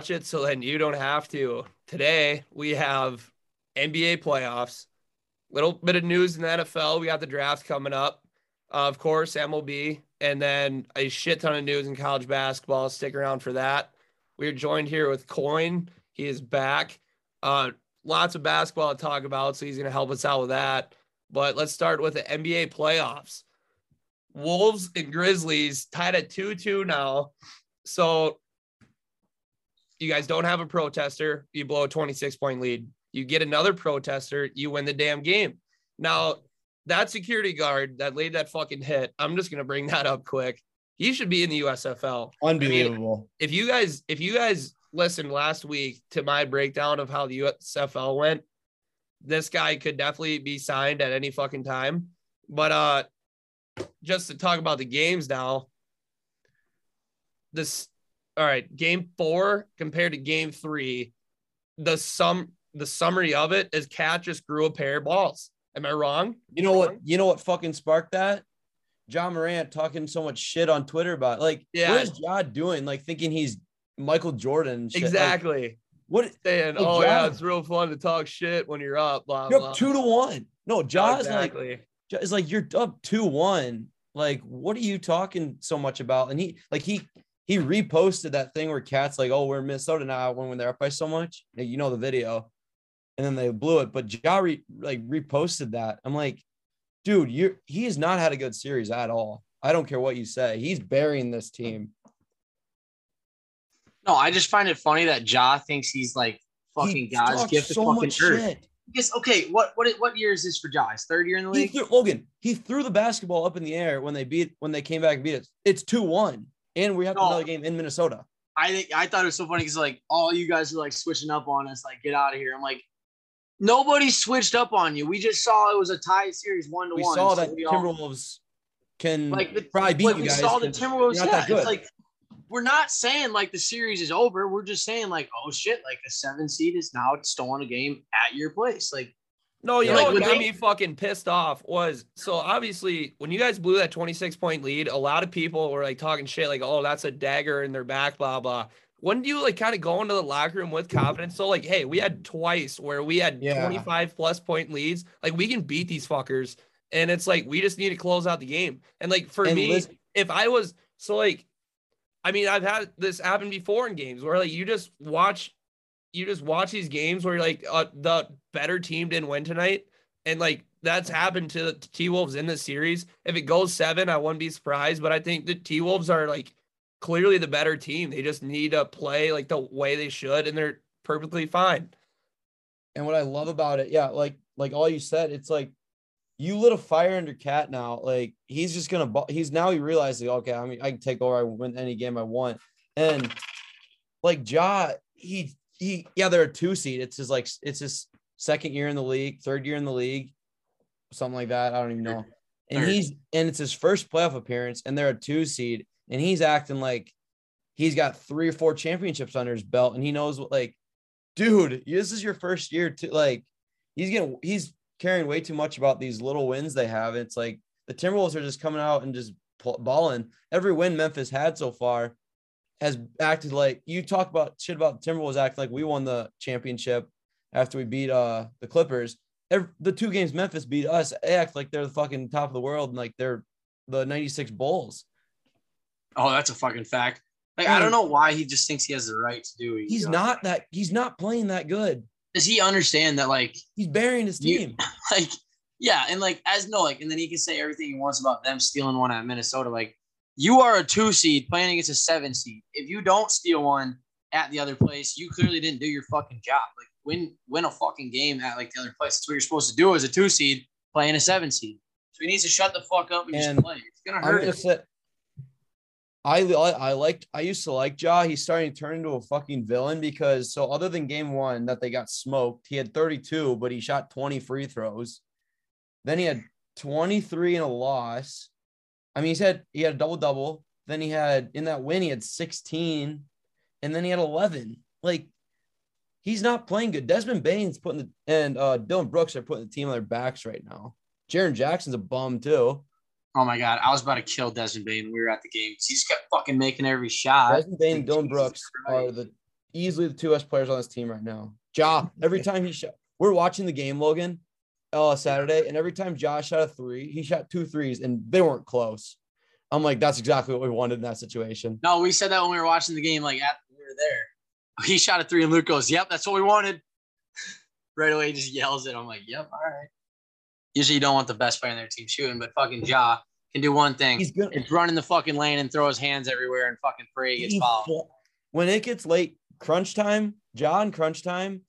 Watch it so then you don't have to. Today we have NBA playoffs, little bit of news in the NFL. We got the draft coming up, uh, of course, MLB, and then a shit ton of news in college basketball. Stick around for that. We're joined here with Coin. He is back. Uh, lots of basketball to talk about, so he's going to help us out with that. But let's start with the NBA playoffs. Wolves and Grizzlies tied at 2 2 now. So you guys don't have a protester. You blow a 26 point lead. You get another protester. You win the damn game. Now, that security guard that laid that fucking hit, I'm just going to bring that up quick. He should be in the USFL. Unbelievable. If you guys, if you guys listened last week to my breakdown of how the USFL went, this guy could definitely be signed at any fucking time. But uh just to talk about the games now, this all right, game four compared to game three, the sum the summary of it is Cat just grew a pair of balls. Am I wrong? you know what? You know what fucking sparked that? Ja Morant talking so much shit on Twitter about like, Yeah. what is John doing? Like thinking he's Michael Jordan. shit. Like, Exactly. what? Saying, oh yeah, it's real fun to talk shit when you're up. Blah You're blah. up two to one. No, like exactly. it's like you're up two one. Like, what are you talking so much about? And he like he he reposted that thing where cats like, oh, we're in Minnesota now when when they're up by so much. Like, You know the video, and then they blew it. But Ja re, like reposted that. I'm like, dude, you're he has not had a good series at all. I don't care what you say. He's burying this team. No, I just find it funny that Ja thinks he's like fucking He God's gift to so fucking much earth. shit. Because okay, what what what year is this for Ja? His third year in the He league. threw, Logan, he threw the basketball up in the air when they beat when they came back and beat us. It's two one, and we have No. another game in Minnesota. I think I thought it was so funny because like all you guys are like switching up on us, like get out of here. I'm like, nobody switched up on you. We just saw it was a tie series one to one. We saw so that we all- Timberwolves can like the, probably beat like, you we guys. saw the Timberwolves. Yeah, it's like we're not saying like the series is over. We're just saying like, oh shit, like the seven seed is now stolen a game at your place. Like No, you Yeah. know Like, what got me fucking pissed off was so obviously when you guys blew that 26 point lead, a lot of people were like talking shit, like, oh, that's a dagger in their back, blah, blah. When do you like kind of go into the locker room with confidence? So, like, hey, we had twice where we had Yeah. 25 plus point leads. Like, we can beat these fuckers. And it's like, we just need to close out the game. And like, for And me, listen- if I was so like, I mean, I've had this happen before in games where like you just watch, you just watch these games where like uh, the better team didn't win tonight, and like that's happened to the T Wolves in this series. If it goes seven, I wouldn't be surprised. But I think the T Wolves are like clearly the better team. They just need to play like the way they should, and they're perfectly fine. And what I love about it, yeah, like like all you said, it's like you lit a fire under Cat now. Like he's just gonna, he's now he realizes, okay, I mean, I can take over, I win any game I want, and like Ja, he he, yeah, they're a two seed. It's his like it's his second year in the league, third year in the league, something like that. I don't even know. And he's and it's his first playoff appearance, and they're a two seed, and he's acting like he's got three or four championships under his belt, and he knows what like dude, this is your first year to like he's getting he's caring way too much about these little wins they have. It's like the Timberwolves are just coming out and just balling. Every win Memphis had so far has acted like you talk about shit about the Timberwolves acting like we won the championship after we beat uh the Clippers. Every, the two games Memphis beat us they act like they're the fucking top of the world and like they're the 96 Bulls. Oh, that's a fucking fact. Like I don't know why he just thinks he has the right to do. it. He's not that he's not playing that good. Does he understand that? Like, He's burying his You- team. like, yeah, and like as no, like, and then he can say everything he wants about them stealing one at Minnesota. Like, you are a two seed playing against a seven seed. If you don't steal one at the other place, you clearly didn't do your fucking job. Like, win win a fucking game at like the other place. That's what you're supposed to do as a two seed playing a seven seed. So he needs to shut the fuck up and, And just play. It's gonna hurt. gonna him. say I, I I liked I used to like Ja. He's starting to turn into a fucking villain because so other than game one that they got smoked, he had 32, but he shot 20 free throws. Then he had 23 in a loss. I mean, he's had he had a double double. Then he had in that win, he had 16, and then he had 11. Like he's not playing good. Desmond Bane's putting the and uh Dillon Brooks are putting the team on their backs right now. Jaren Jackson's a bum too. Oh my god, I was about to kill Desmond Bane. when We were at the game. He just kept fucking making every shot. Desmond Bane and Dillon Jesus Brooks are the easily the two best players on this team right now. Ja, every time he shot, we're watching the game, Logan, uh, Saturday, and every time Josh shot a three, he shot two threes, and they weren't close. I'm like, that's exactly what we wanted in that situation. No, we said that when we were watching the game. Like after we were there, he shot a three, and Luke goes, "Yep, that's what we wanted." right away, he just yells it. I'm like, "Yep, all right." Usually, you don't want the best player in their team shooting, but fucking Ja can do one thing. He's good. It's run in the fucking lane and throw his hands everywhere and fucking pray gets fouled. When it gets late, crunch time, John, crunch time,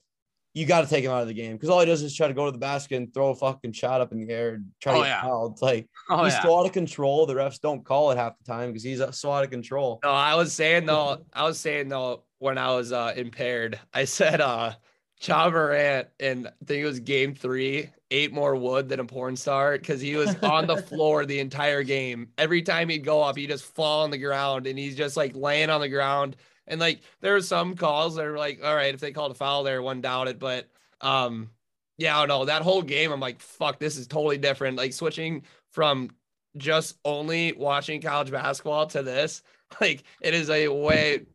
you got to take him out of the game because all he does is try to go to the basket and throw a fucking shot up in the air and try to Oh, get yeah. fouled. It's like Oh he's yeah. so out of control. The refs don't call it half the time because he's uh, so out of control. No, I was saying though, I was saying though, when I was uh impaired, I said uh Ja Morant and I think it was game three, ate more wood than a porn star because he was on the floor the entire game. Every time he'd go up, he'd just fall on the ground and he's just like laying on the ground. And like there are some calls that are like, all right, if they called a foul there, one doubted. But um, yeah, I don't know. That whole game, I'm like, fuck, this is totally different. Like switching from just only watching college basketball to this, like it is a way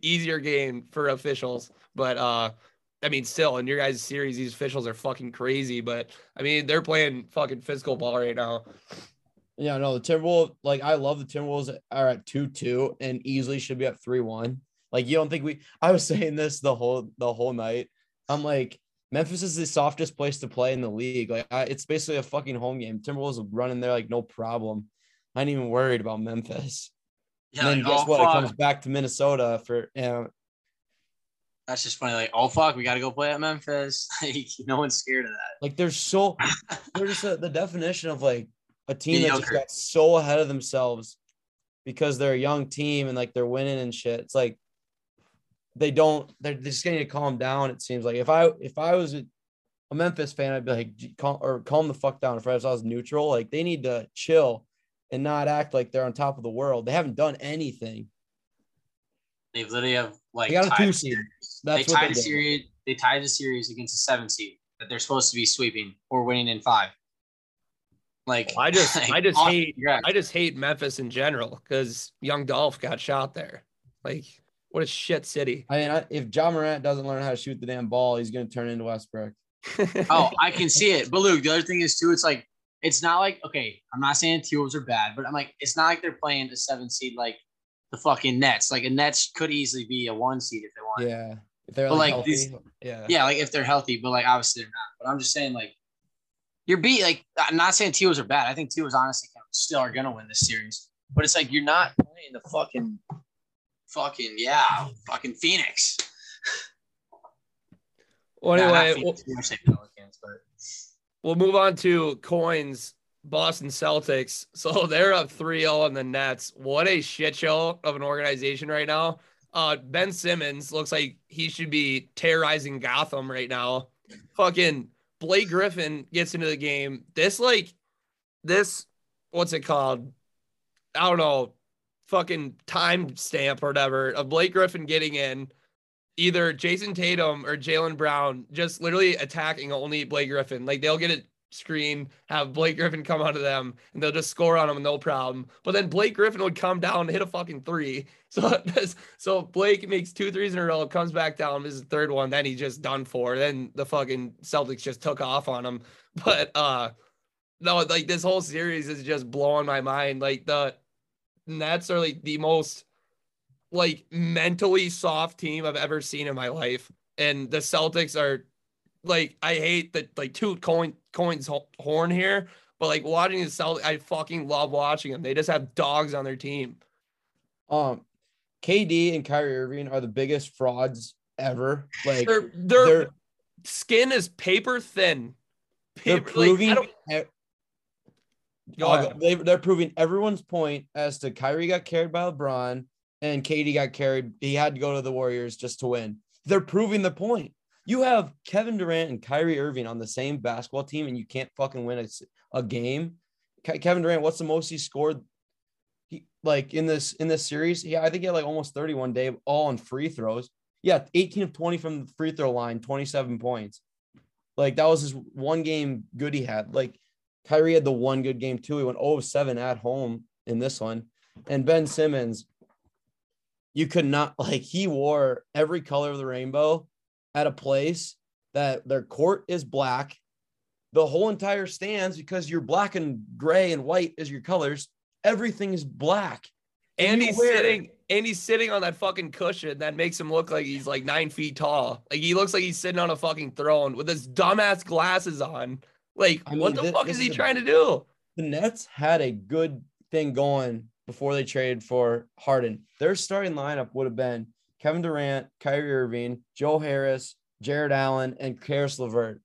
easier game for officials. But uh I mean, still in your guys' series, these officials are fucking crazy. But I mean, they're playing fucking physical ball right now. Yeah, no, the Timberwolves, like I love the Timberwolves are at 2-2 and easily should be at 3-1. Like you don't think we I was saying this the whole the whole night. I'm like Memphis is the softest place to play in the league. Like I, it's basically a fucking home game. Timberwolves will run there like no problem. I ain't even worried about Memphis. Yeah, and then like, guess oh, what? It comes back to Minnesota for you know, That's just funny. Like, oh fuck, we got to go play at Memphis. Like, no one's scared of that. like they're so they're just a, the definition of like a team that just got so ahead of themselves because they're a young team and like they're winning and shit. It's like they don't they're, they're just getting to calm down. It seems like if I if I was a, a Memphis fan, I'd be like calm or calm the fuck down. If I was, I was neutral, like they need to chill and not act like they're on top of the world. They haven't done anything. They literally have like They got a tied two the seed. series. That's they tied they a series. They tied the series against a seven seed that they're supposed to be sweeping or winning in five. Like I just like, I just hate I just hate Memphis in general because young Dolph got shot there. Like what a shit city. I mean, I, if Ja Morant doesn't learn how to shoot the damn ball, he's going to turn into Westbrook. oh, I can see it. But Luke, the other thing is too, it's like it's not like okay, I'm not saying T Wolves are bad, but I'm like it's not like they're playing a seven seed like the fucking Nets. Like a Nets could easily be a one seed if they want. Yeah, if they're But, like, like, these- yeah, Yeah, like if they're healthy, but like obviously they're not. But I'm just saying like you're beat like I'm not saying T Wolves are bad. I think T Wolves honestly still are gonna win this series. But it's like you're not playing the fucking fucking yeah, fucking Phoenix. well, anyway, we'll, Phoenix, we were saying Pelicans, but we'll move on to coins. Boston Celtics. So they're up 3-0 on the Nets. What a shit show of an organization right now. Uh Ben Simmons looks like he should be terrorizing Gotham right now. Fucking Blake Griffin gets into the game. This like this what's it called? I don't know. Fucking time stamp or whatever of Blake Griffin getting in. Either Jayson Tatum or Jaylen Brown just literally attacking only Blake Griffin. Like they'll get a screen, have Blake Griffin come onto them, and they'll just score on him no problem. But then Blake Griffin would come down and hit a fucking three. So so Blake makes two threes in a row, comes back down, misses the third one, then he's just done for. Then the fucking Celtics just took off on him. But uh no, like this whole series is just blowing my mind. Like the Nets are like the most like mentally soft team I've ever seen in my life. And the Celtics are like I hate that like two coin coins horn here, but like watching the Celtics, I fucking love watching them. They just have dogs on their team. Um, KD and Kyrie Irving are the biggest frauds ever. Like Their their they're skin is paper thin. they're Paper, like, proving don't- e- Go I'll go- ahead. They, they're proving everyone's point as to Kyrie got carried by LeBron and KD got carried. He had to go to the Warriors just to win. They're proving the point. You have Kevin Durant and Kyrie Irving on the same basketball team, and you can't fucking win a game. Ke- Kevin Durant, what's the most he scored? He like in this in this series? Yeah, I think he had like almost 31 day all on free throws. Yeah, 18 of 20 from the free throw line, 27 points. Like that was his one game good he had. Like Kyrie had the one good game too. He went 0 of 7 at home in this one. And Ben Simmons, you could not like he wore every color of the rainbow at a place that their court is black. The whole entire stands because you're black and gray and white as your colors. Everything is black. And he's wear- sitting and he's sitting on that fucking cushion that makes him look like he's like nine feet tall. Like he looks like he's sitting on a fucking throne with his dumbass glasses on. Like, I what the thi- fuck this is is he a- trying to do? the Nets had a good thing going before they traded for Harden. Their starting lineup would have been Kevin Durant, Kyrie Irving, Joe Harris, Jarrett Allen, and Caris LeVert.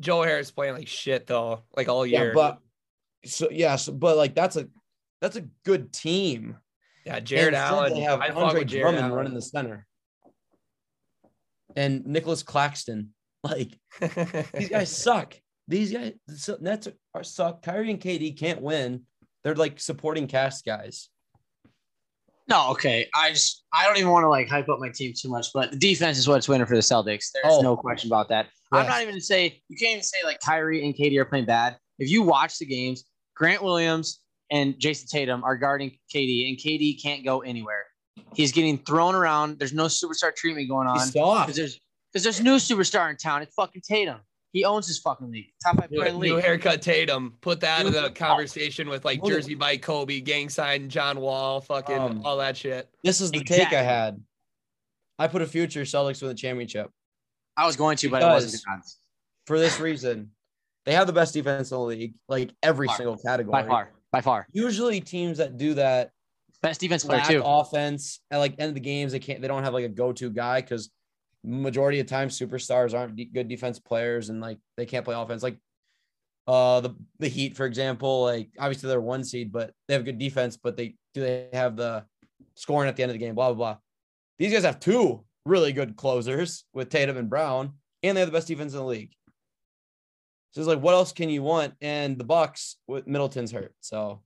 Joe Harris playing like shit though, like all Yeah, year. but so yeah, so, but like that's a that's a good team. yeah, Jarrett And Allen. They have I Andre Drummond Allen. running the center, and Nicholas Claxton. Like these guys suck. These guys so Nets are suck. Kyrie and KD can't win. They're like supporting cast guys. No, okay. I just I don't even want to like hype up my team too much, but the defense is what's winning for the Celtics. There's Oh. no question about that. I'm not even to say you can't even say like Kyrie and KD are playing bad. If you watch the games, Grant Williams and Jayson Tatum are guarding KD, and KD can't go anywhere. He's getting thrown around. There's no superstar treatment going on because there's because there's new superstar in town. It's fucking Tatum. He owns his fucking league. Top five player in the New league. haircut Tatum. Put that in the conversation with like Jersey by Kobe, gang sign, John Wall, fucking Um, all that shit. This is the take I had. I put a future Celtics with the championship I was going to, but it wasn't Because- the odds. for this reason. They have the best defense in the league, like every Far. single category. By far, by far, Usually, teams that do that best defense player too. offense at like end of the games. They can't. They don't have like a go-to guy because majority of times superstars aren't de- good defense players and like they can't play offense. Like uh the the Heat, for example, like obviously they're one seed, but they have good defense. But they do they have the scoring at the end of the game? Blah blah blah. These guys have two really good closers with Tatum and Brown, and they have the best defense in the league. So it's like, what else can you want? And the Bucks with Middleton's hurt, so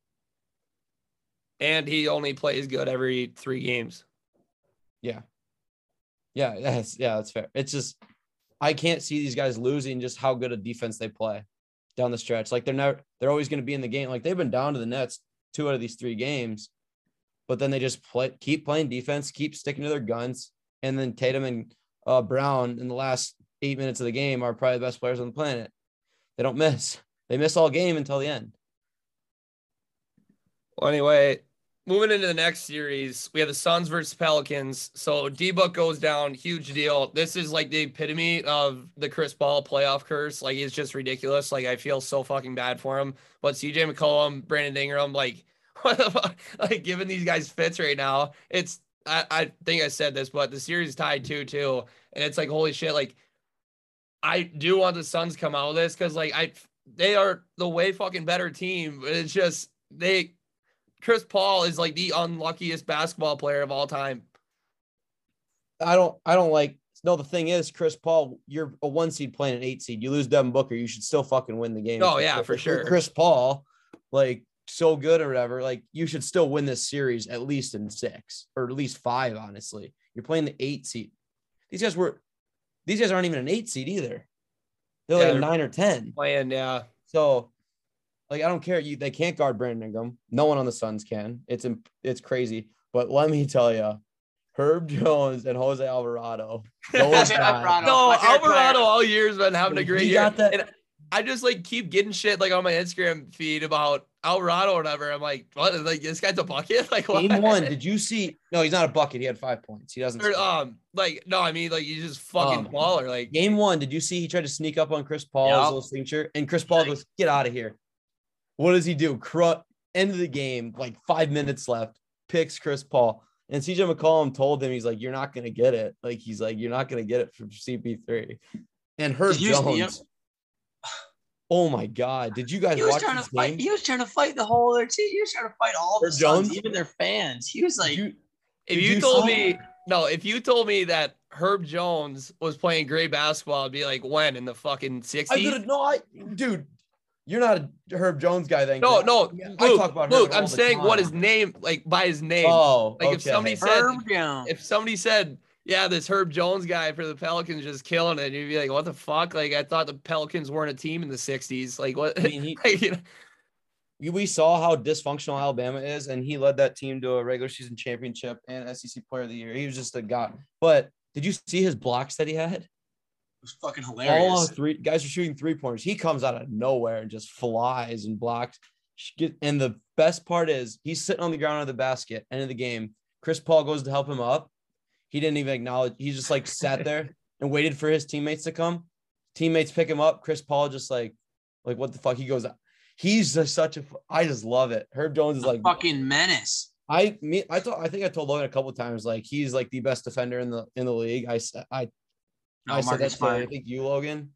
And he only plays good every three games. Yeah. Yeah, that's yeah, that's fair. It's just I can't see these guys losing just how good a defense they play down the stretch. Like they're never they're always going to be in the game. Like they've been down to the Nets two out of these three games, but then they just play keep playing defense, keep sticking to their guns, and then Tatum and uh, Brown in the last eight minutes of the game are probably the best players on the planet. They don't miss. They miss all game until the end. Well, anyway, moving into the next series, we have the Suns versus Pelicans. So D Book goes down, huge deal. This is like the epitome of the Chris Paul playoff curse. Like it's just ridiculous. Like I feel so fucking bad for him. But CJ McCollum, Brandon Ingram, like what the fuck? Like giving these guys fits right now. It's I, I think I said this, but the series tied two two, and it's like holy shit. Like I do want the Suns come out of this because like I they are the way fucking better team. It's just they Chris Paul is like the unluckiest basketball player of all time. I don't I don't like no the thing is Chris Paul you're a one seed playing an eight seed you lose Devin Booker you should still fucking win the game Oh, yeah, for sure. Chris Paul like so good or whatever like you should still win this series at least in six or at least five honestly you're playing the eight seed these guys were these guys aren't even an eight seed either they're Yeah, like a nine or ten Playing, yeah. so like I don't care you they can't guard Brandon Ingram no one on the Suns can it's imp- it's crazy but let me tell you Herb Jones and Jose Alvarado those Alvarado. No, Alvarado player. all year has been having a great year. that- And I just like keep getting shit like on my Instagram feed about Alvarado or whatever. I'm like, what? Like this guy's a bucket? Like what? Game one, did you see? No, he's not a bucket. He had five points. He doesn't. Or, um, like no, I mean like he's just fucking Um, baller. Like Game one, did you see? He tried to sneak up on Chris Paul's Yep. little signature, and Chris Paul goes, "Get out of here." What does he do? Cru- end of the game, like five minutes left. Picks Chris Paul, and CJ McCollum told him, "He's like, you're not gonna get it. Like he's like, you're not gonna get it from CP3." And Herb Did you see him? Jones. Oh my god! Did you guys He was watch trying to this fight. game? He was trying to fight the whole other team. He was trying to fight all the Herb Suns, Jones? even their fans. He was like, you- If you you told see- me no, if you told me that Herb Jones was playing great basketball, I'd be like, when in the fucking I 60s? could have no, I dude. You're not a Herb Jones guy, then. No, no, I Luke, talk about Luke, Herb I'm the saying what his name, like by his name. Oh, Like, if okay. somebody said- Herb Jones. if somebody said, yeah, this Herb Jones guy for the Pelicans just killing it, you'd be like, what the fuck? Like, I thought the Pelicans weren't a team in the 60s. Like, what? I mean, he, like, you know, we saw how dysfunctional Alabama is, and he led that team to a regular season championship and SEC Player of the Year. He was just a god. But did you see his blocks that he had? Was fucking All hilarious. three guys are shooting three pointers. He comes out of nowhere and just flies and blocks. And the best part is he's sitting on the ground of the basket. End of the game. Chris Paul goes to help him up. He didn't even acknowledge. He just like sat there and waited for his teammates to come. Teammates pick him up. Chris Paul just like, like what the fuck? He goes. He's just such a. I just love it. Herb Jones is A like fucking menace. I me I thought I think I told Logan a couple times like he's like the best defender in the in the league. I I Oh, no, I said that Marcus to I think you Logan.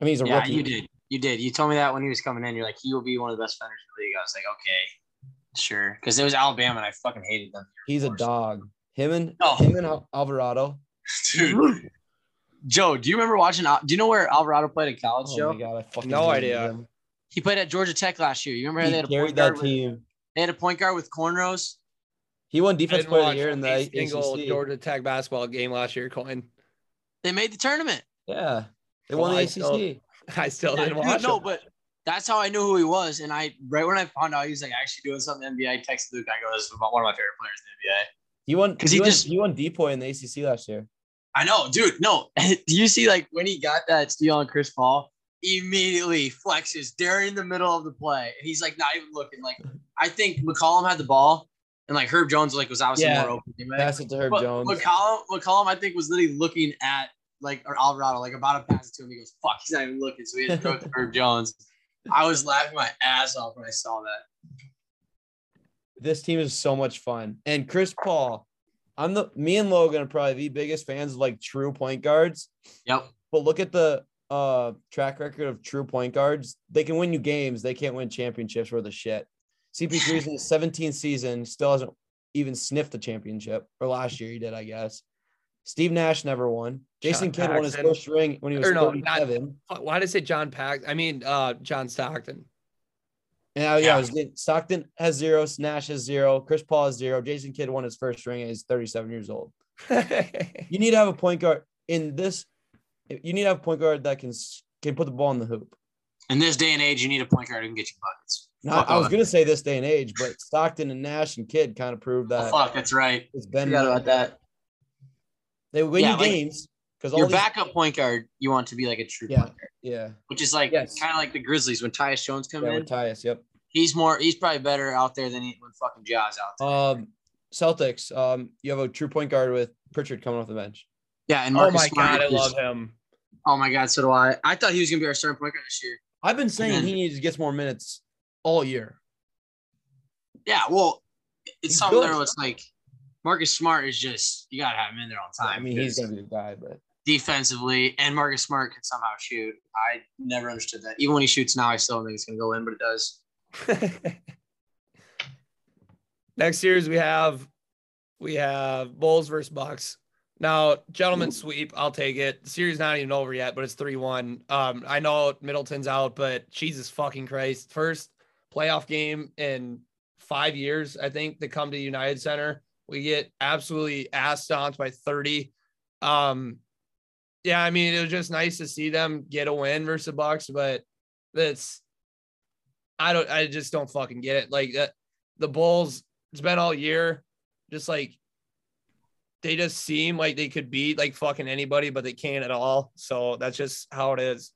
I mean he's a Yeah, rookie. you did. You did. You told me that when he was coming in. You're like, he will be one of the best defenders in the league. I was like, okay, sure. Because it was Alabama, and I fucking hated them. He's a dog. Him and Oh. him and Alvarado. Dude. Joe, do you remember watching? Do you know where Alvarado played at college, Oh Joe? my god, I fucking No idea. him. He played at Georgia Tech last year. You remember how He they had a carried point that guard? With, team. they had a point guard with cornrows. He won defense didn't player of the year in the a single ACC. Georgia Tech basketball game last year, Coin. They made the tournament. Yeah, they Oh, won the I ACC. still- I still Yeah, didn't watch no, him. but that's how I knew who he was. And I right when I found out he was like actually doing something in the NBA, I texted Luke. I go, "This is one of my favorite players in the NBA." He won 'Cause he, he won, just- he won DPOY in the ACC last year. I know, dude. No, do you see like when he got that steal on Chris Paul? Immediately flexes during the middle of the play, and he's like not even looking. Like I think McCollum had the ball, and like Herb Jones like was obviously Yeah. more open. Anyway. Pass it to Herb But Jones. McCollum, McCollum, I think was literally looking at like or Alvarado, like about to pass it to him. He goes, "Fuck," he's not even looking, so he had to throw it to Herb Jones. I was laughing my ass off when I saw that. this team is so much fun. And Chris Paul, I'm the me and Logan are probably the biggest fans of like true point guards. Yep. But look at the uh track record of true point guards. They can win you games, they can't win championships worth of shit. CP3's in his 17th season, still hasn't even sniffed the championship. Or last year he did, I guess. Steve Nash never won. Jason John Kidd won his first ring when he was Or no, 37. Fuck, Why did I say John Pack? I mean, uh, John Stockton. And I, yeah, Yeah. Was Stockton has zero, Nash has zero, Chris Paul has zero. Jason Kidd won his first ring and he's 37 years old. You need to have a point guard in this. You need to have a point guard that can can put the ball in the hoop. In this day and age, you need a point guard who can get you buckets. Now, Fuck I was gonna say this day and age, but Stockton and Nash and Kidd kind of proved that. that Oh, fuck, that's right. it's been Forgot about that. they win Yeah, you like, games because Your these, backup point guard, you want to be like a true Yeah. point guard, yeah which is like Yes. kind of like the Grizzlies when Tyus Jones come yeah in. with Tyus, yep. He's more. He's probably better out there than he, when fucking Jaws out there. Um, Celtics, um, you have a true point guard with Pritchard coming off the bench. yeah, and oh my Smart god, I love him. Oh my god, so do I. I thought he was gonna be our starting point guard this year. I've been saying he needs to get more minutes all year. Yeah, well, it's He's something good. there. It's like Marcus Smart is just you gotta have him in there all the time. I mean, he's gonna be the guy, but defensively, and Marcus Smart can somehow shoot. I never understood that. Even when he shoots now, I still don't think it's gonna go in, but it does. Next series we have we have Bulls versus Bucks. Now, gentlemen sweep, I'll take it. The series not even over yet, but it's 3-1. Um, I know Middleton's out, but Jesus fucking Christ. First playoff game in five years, I think, to come to United Center. We get absolutely ass stomped by 30. Um, yeah, I mean, it was just nice to see them get a win versus the Bucks, but that's I don't I just don't fucking get it. Like that the Bulls, it's been all year, just like they just seem like they could beat like fucking anybody, but they can't at all. So that's just how it is.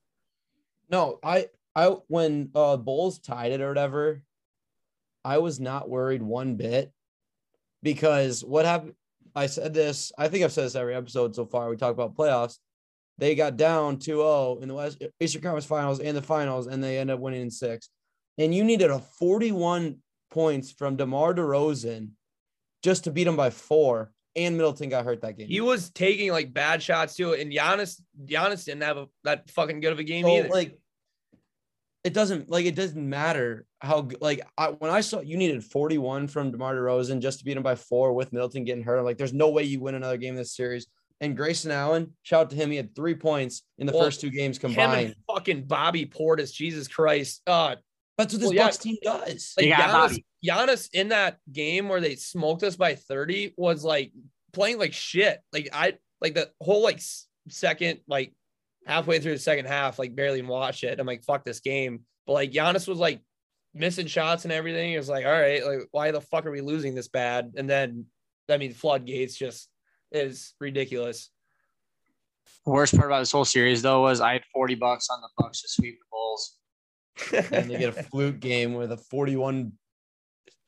No, I I when uh Bulls tied it or whatever, I was not worried one bit because what happened I said this, I think I've said this every episode so far. We talk about playoffs. They got down 2-0 in the West Eastern Conference Finals and the finals, and they end up winning in six. And you needed a 41 points from DeMar DeRozan just to beat them by four. and Middleton got hurt that game. He was taking like bad shots too, and Giannis Giannis didn't have a, that fucking good of a game So, either. like it doesn't like it doesn't matter how g- like I, when I saw you needed 41 from DeMar DeRozan just to beat him by four with Middleton getting hurt. I'm like, there's no way you win another game in this series. And Grayson Allen, shout out to him. He had three points in the Well, first two games Him combined. and fucking Bobby Portis, Jesus Christ. Uh, That's what this well, yeah. Bucks team does. like You Giannis, Giannis in that game where they smoked us by 30 was like playing like shit. Like I like the whole like second, like halfway through the second half, like barely even watched it. I'm like, fuck this game. But like Giannis was like missing shots and everything. It was like, all right, like why the fuck are we losing this bad? And then I mean floodgates just is ridiculous. The worst part about this whole series though was I had 40 bucks on the Bucks to sweep the Bulls. and they get a fluke game with a 41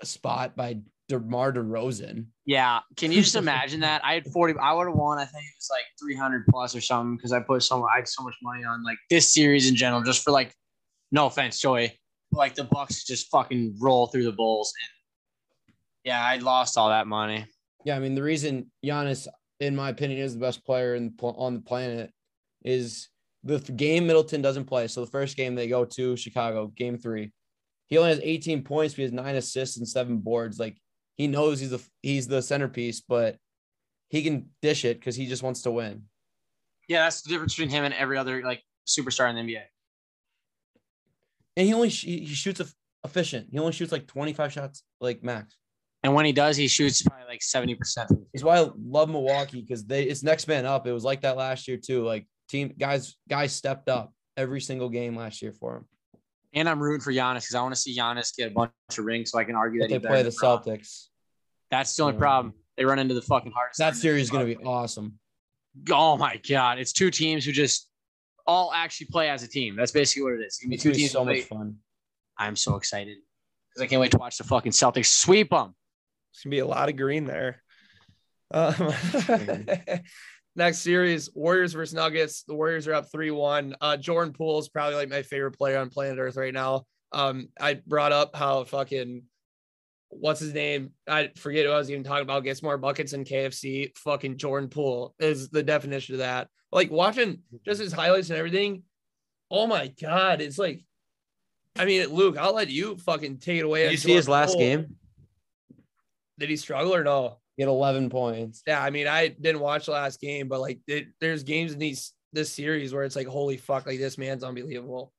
spot by DeMar DeRozan. Yeah, can you just imagine that? I had 40. I would have won. I think it was like 300 plus or something because I put so I had so much money on like this series in general, just for like, no offense, Joey, but, like the Bucks just fucking roll through the Bulls and yeah, I lost all that money. Yeah, I mean the reason Giannis, in my opinion, is the best player in, on the planet is the game Middleton doesn't play. So the first game they go to Chicago, game three, he only has 18 points. He has nine assists and seven boards. Like he knows he's the he's the centerpiece, but he can dish it because he just wants to win. Yeah, that's the difference between him and every other like superstar in the NBA. And he only he shoots eff- efficient. He only shoots like 25 shots, like max. And when he does, he shoots probably like 70%. It's why I love Milwaukee because they it's next man up. It was like that last year too. Like team guys guys stepped up every single game last year for him. And I'm rooting for Giannis because I want to see Giannis get a bunch of rings so I can argue But that they play the. Celtics. That's the only Yeah. problem. They run into the fucking hardest. That series is gonna be awesome. Oh my god, it's two teams who just all actually play as a team. That's basically what it is. It's gonna be It's two teams. so much play- fun. I'm so excited because I can't wait to watch the fucking Celtics sweep them. It's gonna be a lot of green there. Um, next series, Warriors versus Nuggets. The Warriors are up 3-1. Uh, Jordan Poole is probably like my favorite player on planet Earth right now. Um, I brought up how fucking what's his name? I forget who I was even talking about. Gets more buckets than KFC. Fucking Jordan Poole is the definition of that. Like watching just his highlights and everything. Oh my god, it's like. I mean, Luke, I'll let you fucking take it away. Did you see his last Poole. game? Did he struggle or no? He had 11 points. Yeah, I mean, I didn't watch the last game, but like, it, there's games in these this series where it's like, holy fuck, like this man's unbelievable.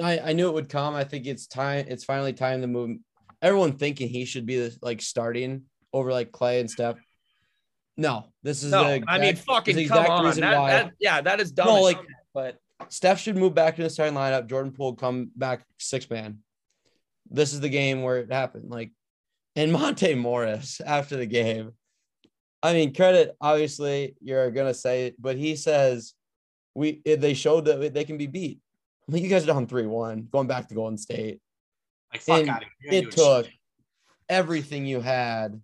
I, I knew it would come. I think it's time. It's finally time to move. Everyone thinking he should be the like starting over like Klay and Steph. No, this is No, the I mean, exact- fucking the come exact on. reason That, why that- yeah, that is dumb. No, like- but Steph should move back to the starting lineup. Jordan Poole come back six man. This is the game where it happened. Like, and Monte Morris after the game. I mean, credit obviously you're gonna say it, but he says we they showed that they can be beat. I mean, you guys are down three one, going back to Golden State. Like fuck And out of here. It took everything you had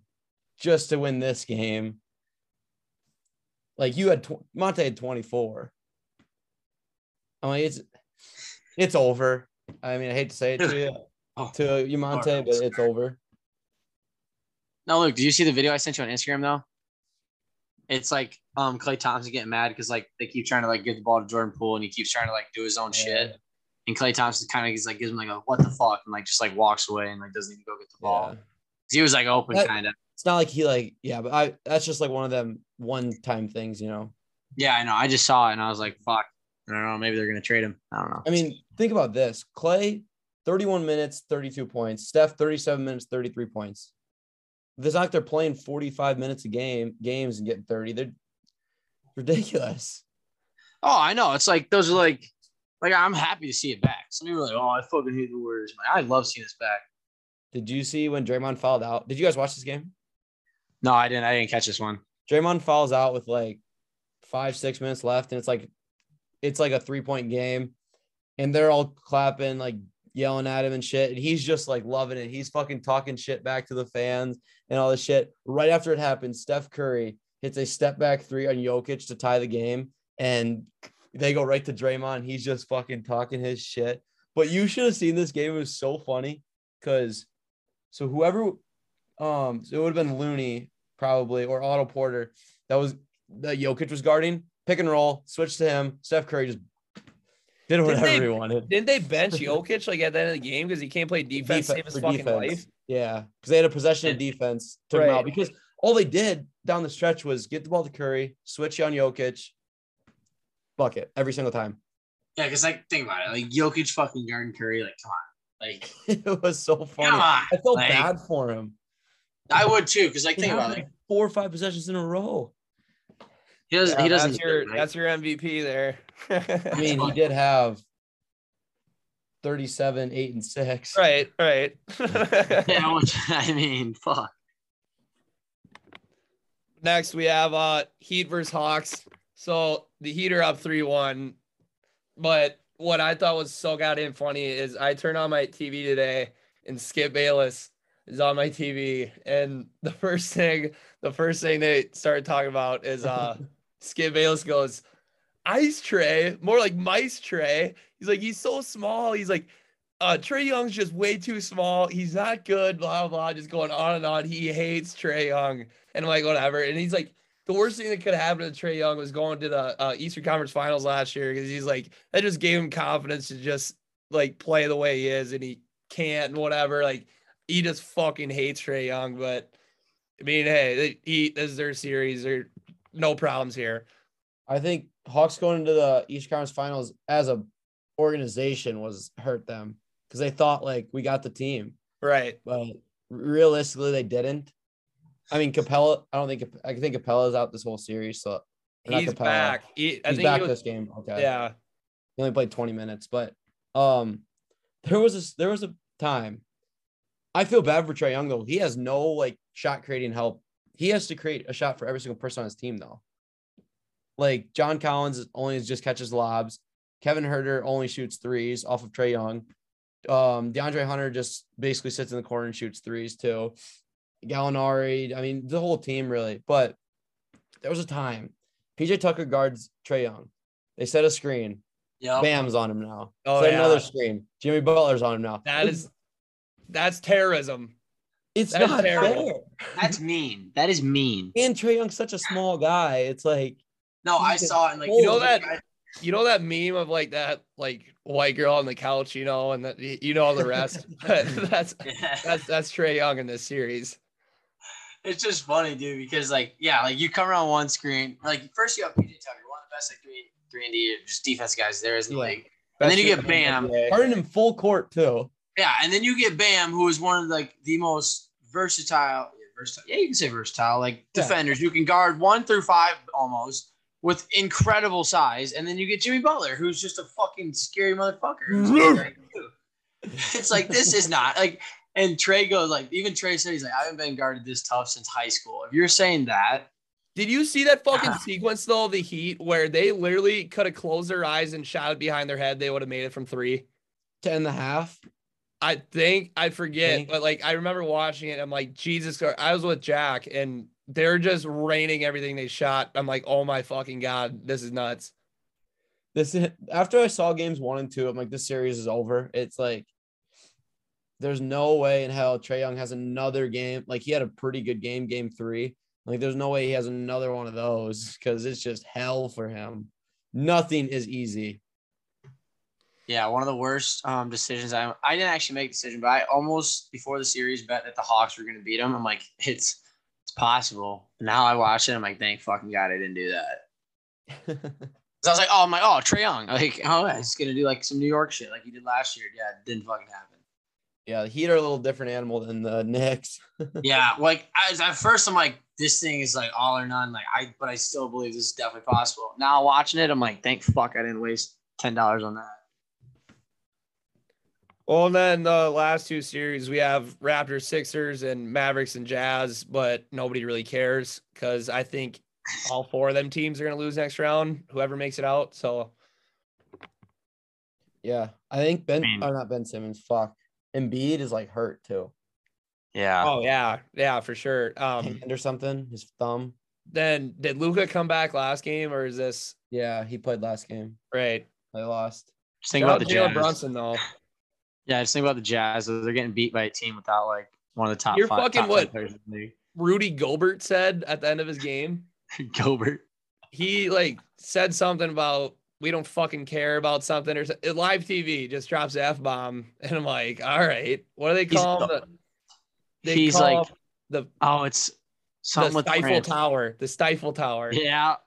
just to win this game. Like you had tw- Monte had 24. I mean, it's it's over. I mean, I hate to say it to you, Oh. to you, Monte, but it's over. No, Luke, did you see the video I sent you on Instagram though? It's like um Klay Thompson getting mad because like they keep trying to like give the ball to Jordan Poole and he keeps trying to like do his own Yeah. shit. And Klay Thompson kind of is like gives him like a what the fuck and like just like walks away and like doesn't even go get the ball. Yeah. He was like open kind of. It's not like he like yeah, but I that's just like one of them one time things, you know. Yeah, I know. I just saw it and I was like, fuck. I don't know. Maybe they're gonna trade him. I don't know. I mean, think about this: Klay, 31 minutes, 32 points. Steph, 37 minutes, 33 points. It's not like they're playing 45 minutes a game, games and getting 30. They're ridiculous. Oh, I know. It's like those are like, like I'm happy to see it back. Some people are like, oh, I fucking hate the Warriors. Like, I love seeing this back. Did you see when Draymond fouled out? Did you guys watch this game? No, I didn't. I didn't catch this one. Draymond falls out with like five, six minutes left, and it's like it's like a three-point game, and they're all clapping, like yelling at him and shit. And he's just like loving it. He's fucking talking shit back to the fans and all this shit. Right after it happens, Steph Curry hits a step back three on Jokic to tie the game, and they go right to Draymond. He's just fucking talking his shit. But you should have seen this game. It was so funny because so whoever um so it would have been Looney probably, or Otto Porter. That was the Jokic was guarding, pick and roll, switch to him. Steph Curry just did whatever they- he wanted. Didn't they bench Jokic like at the end of the game because he can't play defense, Defe- save his fucking defense. life? Yeah, because they had a possession of defense, took him out because all they did down the stretch was get the ball to Curry, switch on Jokic, bucket every single time. Yeah, because like think about it, like Jokic fucking Garden Curry, like come on, like it was so funny. come on. I felt like, bad for him. I would too, because like think had about it, like four or five possessions in a row. he doesn't. Yeah, he doesn't. That's your, right? that's your MVP there. I mean, he did have 37, 8, and 6. right, right. yeah, which, I mean, fuck. Next, we have uh Heat versus Hawks. So the heater up 3 1. But what I thought was so goddamn funny is I turned on my TV today and Skip Bayless is on my TV. And the first thing, the first thing they started talking about is uh Skip Bayless goes, Ice tray, more like mice tray. He's like, he's so small. He's like, uh, Trae Young's just way too small. He's not good, blah, blah, just going on and on. He hates Trae Young. And I'm like, whatever. And he's like, the worst thing that could happen to Trae Young was going to the uh, Eastern Conference Finals last year because he's like, that just gave him confidence to just like play the way he is and he can't and whatever. Like, he just fucking hates Trae Young. But I mean, hey, they, he, this is their series. There no problems here. I think Hawks going into the Eastern Conference Finals as a organization was hurt them because they thought like we got the team, Right. but realistically they didn't. I mean, Capela. I don't think I think Capela's out this whole series, so He's Capela. back. He, I He's think back he was, this game. Okay. yeah. He only played 20 minutes, but um there was a there was a time. I feel bad for Trae Young though. He has no like shot creating help. He has to create a shot for every single person on his team though. Like John Collins is- only just catches lobs. Kevin Huerter only shoots threes off of Trae Young. Um, DeAndre Hunter just basically sits in the corner and shoots threes too. Gallinari, I mean, the whole team really. But there was a time PJ Tucker guards Trae Young. They set a screen. Yeah. Bam's on him now. Oh, Set yeah. another screen. Jimmy Butler's on him now. That is that's terrorism. it's that is not terrible. fair. That's mean. That is mean. And Trae Young's such a small guy. It's like No, I saw it. And like You know that- I- You know that meme of like that like white girl on the couch, you know, and that you know all the rest. that's that's that's Trae Young in this series. It's just funny, dude, because like, yeah, like you come around one screen, like first you have PJ Tucker, one of the best like three three and D just defense guys there is in the Yeah. league. And then you get Bam. Harden in full court too. Yeah, and then you get Bam, who is one of like the most versatile, yeah, versatile, yeah, you can say versatile, like Yeah. defenders You can guard one through five almost with incredible size. And then you get Jimmy Butler, who's just a fucking scary motherfucker. It's like, dude, It's like this is not like. And Trae goes like, even Trae said he's like, I haven't been guarded this tough since high school. If you're saying that, Did you see that fucking Ah. sequence though of the Heat where they literally could have closed their eyes and shot it behind their head? They would have made it from three. 10 and a half. I think I forget, Think. but like I remember watching it. I'm like, Jesus, Christ. I was with Jack and they're just raining everything they shot. I'm like, oh my fucking god, this is nuts. This is after I saw games one and two, I'm like, this series is over. It's like there's no way in hell Trae Young has another game. Like he had a pretty good game, game three. Like there's no way he has another one of those because it's just hell for him. Nothing is easy. yeah, one of the worst um, decisions. I I didn't actually make the decision, but I almost before the series bet that the Hawks were going to beat them. I'm like, it's it's possible. Now I watch it. I'm like, thank fucking god, I didn't do that. So I was like, oh, like, oh, Trae Young. Like, oh, he's gonna do like some New York shit like he did last year. Yeah, it didn't fucking happen. Yeah, the Heat are a little different animal than the Knicks. yeah, like as at first I'm like, this thing is like all or none. Like I, but I still believe this is definitely possible. Now watching it, I'm like, thank fuck I didn't waste ten dollars on that. Well, and then the last two series we have Raptors, Sixers, and Mavericks and Jazz, but nobody really cares because I think all four of them teams are gonna lose next round. Whoever makes it out. So Yeah, I think Ben I mean- or not Ben Simmons. Fuck, Embiid is like hurt too, Yeah. oh yeah, yeah, for sure. Um hand or something. His thumb. then did Luka come back last game or is this Yeah, he played last game. right? They lost. Just think about the Jalen Jazz. Brunson though. Yeah, just think about the Jazz. They're getting beat by a team without like one of the top. You're five, fucking top what? in the. Rudy Gobert said at the end of his game? Gilbert. He like said something about we don't fucking care about something or so- live TV just drops the f bomb, and I'm like, all right, what do they He's- call him? The, they He's call like- the Oh, it's something the with stifle France. tower, the stifle tower. Yeah.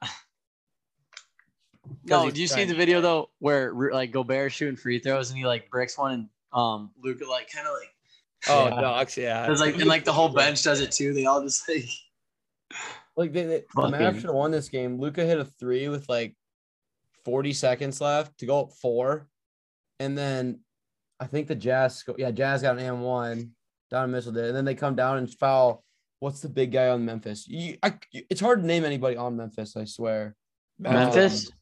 No, he's do you see the video though where like Gobert shooting free throws and he like bricks one and um Luka like kind of like Oh, Yeah. ducks, yeah. it's like and like the whole bench does it too. They all just like Like they, they, the Fucking- Mavs should have won this game. Luka hit a three with like 40 seconds left to go up four. And then I think the Jazz, yeah, Jazz got an M one. Donovan Mitchell did. And then they come down and foul. What's the big guy on Memphis? You, I, it's hard to name anybody on Memphis, I swear. Memphis. Um,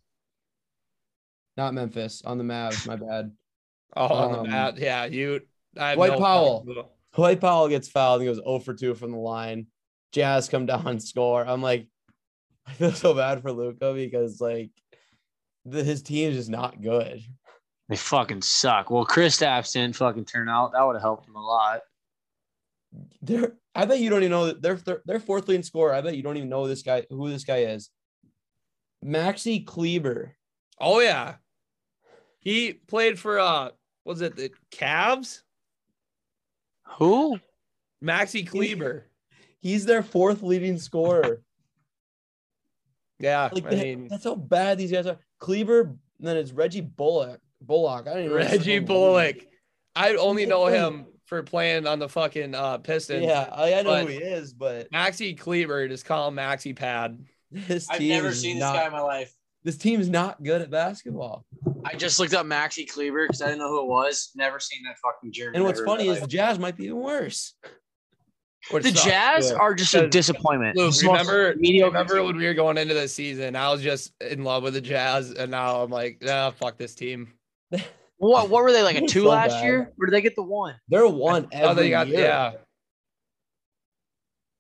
not Memphis, on the Mavs, my bad. oh, on the um, mat, yeah. You, I have Dwight no Powell. clue. Dwight Powell gets fouled and goes 0 for 2 from the line. Jazz come down and score. I'm like, I feel so bad for Luka because like the, his team is just not good. They fucking suck. Well, Kristaps didn't fucking turn out. That would have helped him a lot. They're I bet you don't even know that they're they're, they're fourth leading scorer. I bet you don't even know this guy who this guy is. Maxi Kleber. Oh yeah, he played for uh, was it the Cavs? Who? Maxi Kleber. He's their fourth leading scorer. Yeah, Like I mean that's how bad these guys are. Kleber, and then it's Reggie Bullock. Bullock. I don't even know Reggie name. Bullock. I only know him for playing on the fucking uh Pistons. Yeah, I, I know who he is, but Maxi Kleber, just call him Maxi Pad. this I've never is seen this guy in my life. This team's not good at basketball. I just looked up Maxi Kleber because I didn't know who it was. Never seen that fucking German. And what's funny is the. Jazz might be even worse. Which the sucks. Jazz yeah. are just a disappointment. Luke, It's the most remember, remember team. when we were going into the season? I was just in love with the Jazz, and now I'm like, nah, fuck this team. What what were they like a two so last bad. year? Or did they get the one? They're one Oh, every they got year, yeah.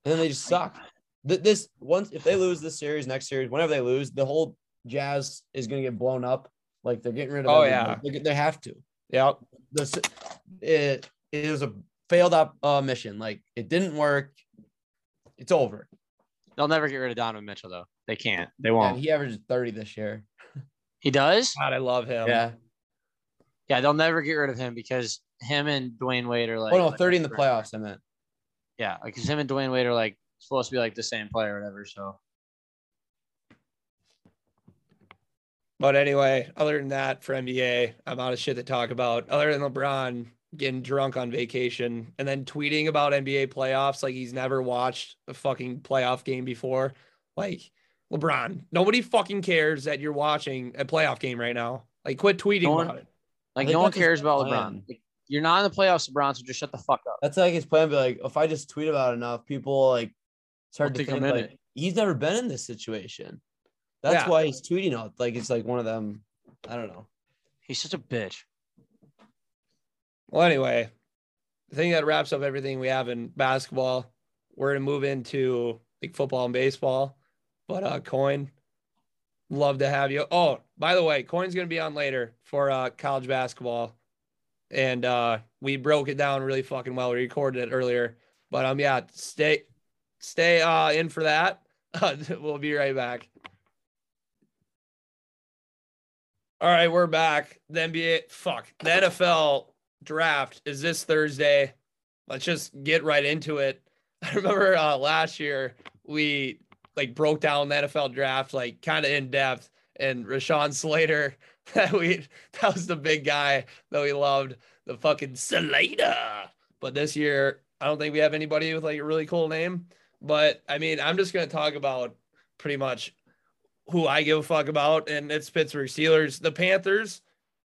and then they just suck. This once if they lose this series, next series, whenever they lose, the whole Jazz is gonna get blown up. Like they're getting rid of. Oh, everybody. They, they have to. Yep. This it it was a failed up uh, mission. Like it didn't work. It's over. They'll never get rid of Donovan Mitchell though. They can't. They won't. he averaged thirty this year. he does? God, I love him. yeah. Yeah, they'll never get rid of him because him and Dwyane Wade are like oh no, like- thirty in the playoffs. I meant. Yeah, like 'cause him and Dwyane Wade are like supposed to be like the same player or whatever. So But anyway, other than that, for NBA, I'm out of shit to talk about. Other than LeBron getting drunk on vacation and then tweeting about NBA playoffs like he's never watched a fucking playoff game before. Like LeBron, nobody fucking cares that you're watching a playoff game right now. Like, quit tweeting No one- about it. like no one cares about. LeBron. Like, you're not in the playoffs, LeBron, so just shut the fuck up. That's like his plan. Be like, if I just tweet about it enough, people like it's hard Won't to think think in like he's never been in this situation. That's Yeah. why he's tweeting out. Like it's like one of them. I don't know. He's such a bitch. Well, anyway, I think that wraps up everything we have in basketball. We're gonna move into like football and baseball. But uh coin, love to have you. Oh, by the way, coin's gonna be on later for uh college basketball. And uh we broke it down really fucking well. We recorded it earlier. But um yeah, stay stay uh in for that. we'll be right back. All right, we're back. The NBA, fuck, the NFL draft is this Thursday. Let's just get right into it. I remember uh, last year we like broke down the NFL draft like kind of in depth, and Rashawn Slater that we that was the big guy that we loved, the fucking Slater. But this year, I don't think we have anybody with like a really cool name. But I mean, I'm just gonna talk about pretty much who I give a fuck about, and it's Pittsburgh Steelers. The Panthers,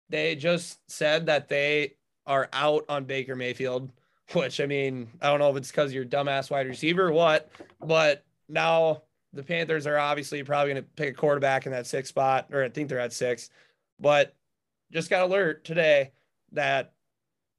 they just said that they are out on Baker Mayfield, which I mean, I don't know if it's because you're dumbass wide receiver or what, but now the Panthers are obviously probably going to pick a quarterback in that six spot, or I think they're at six. But just got alert today that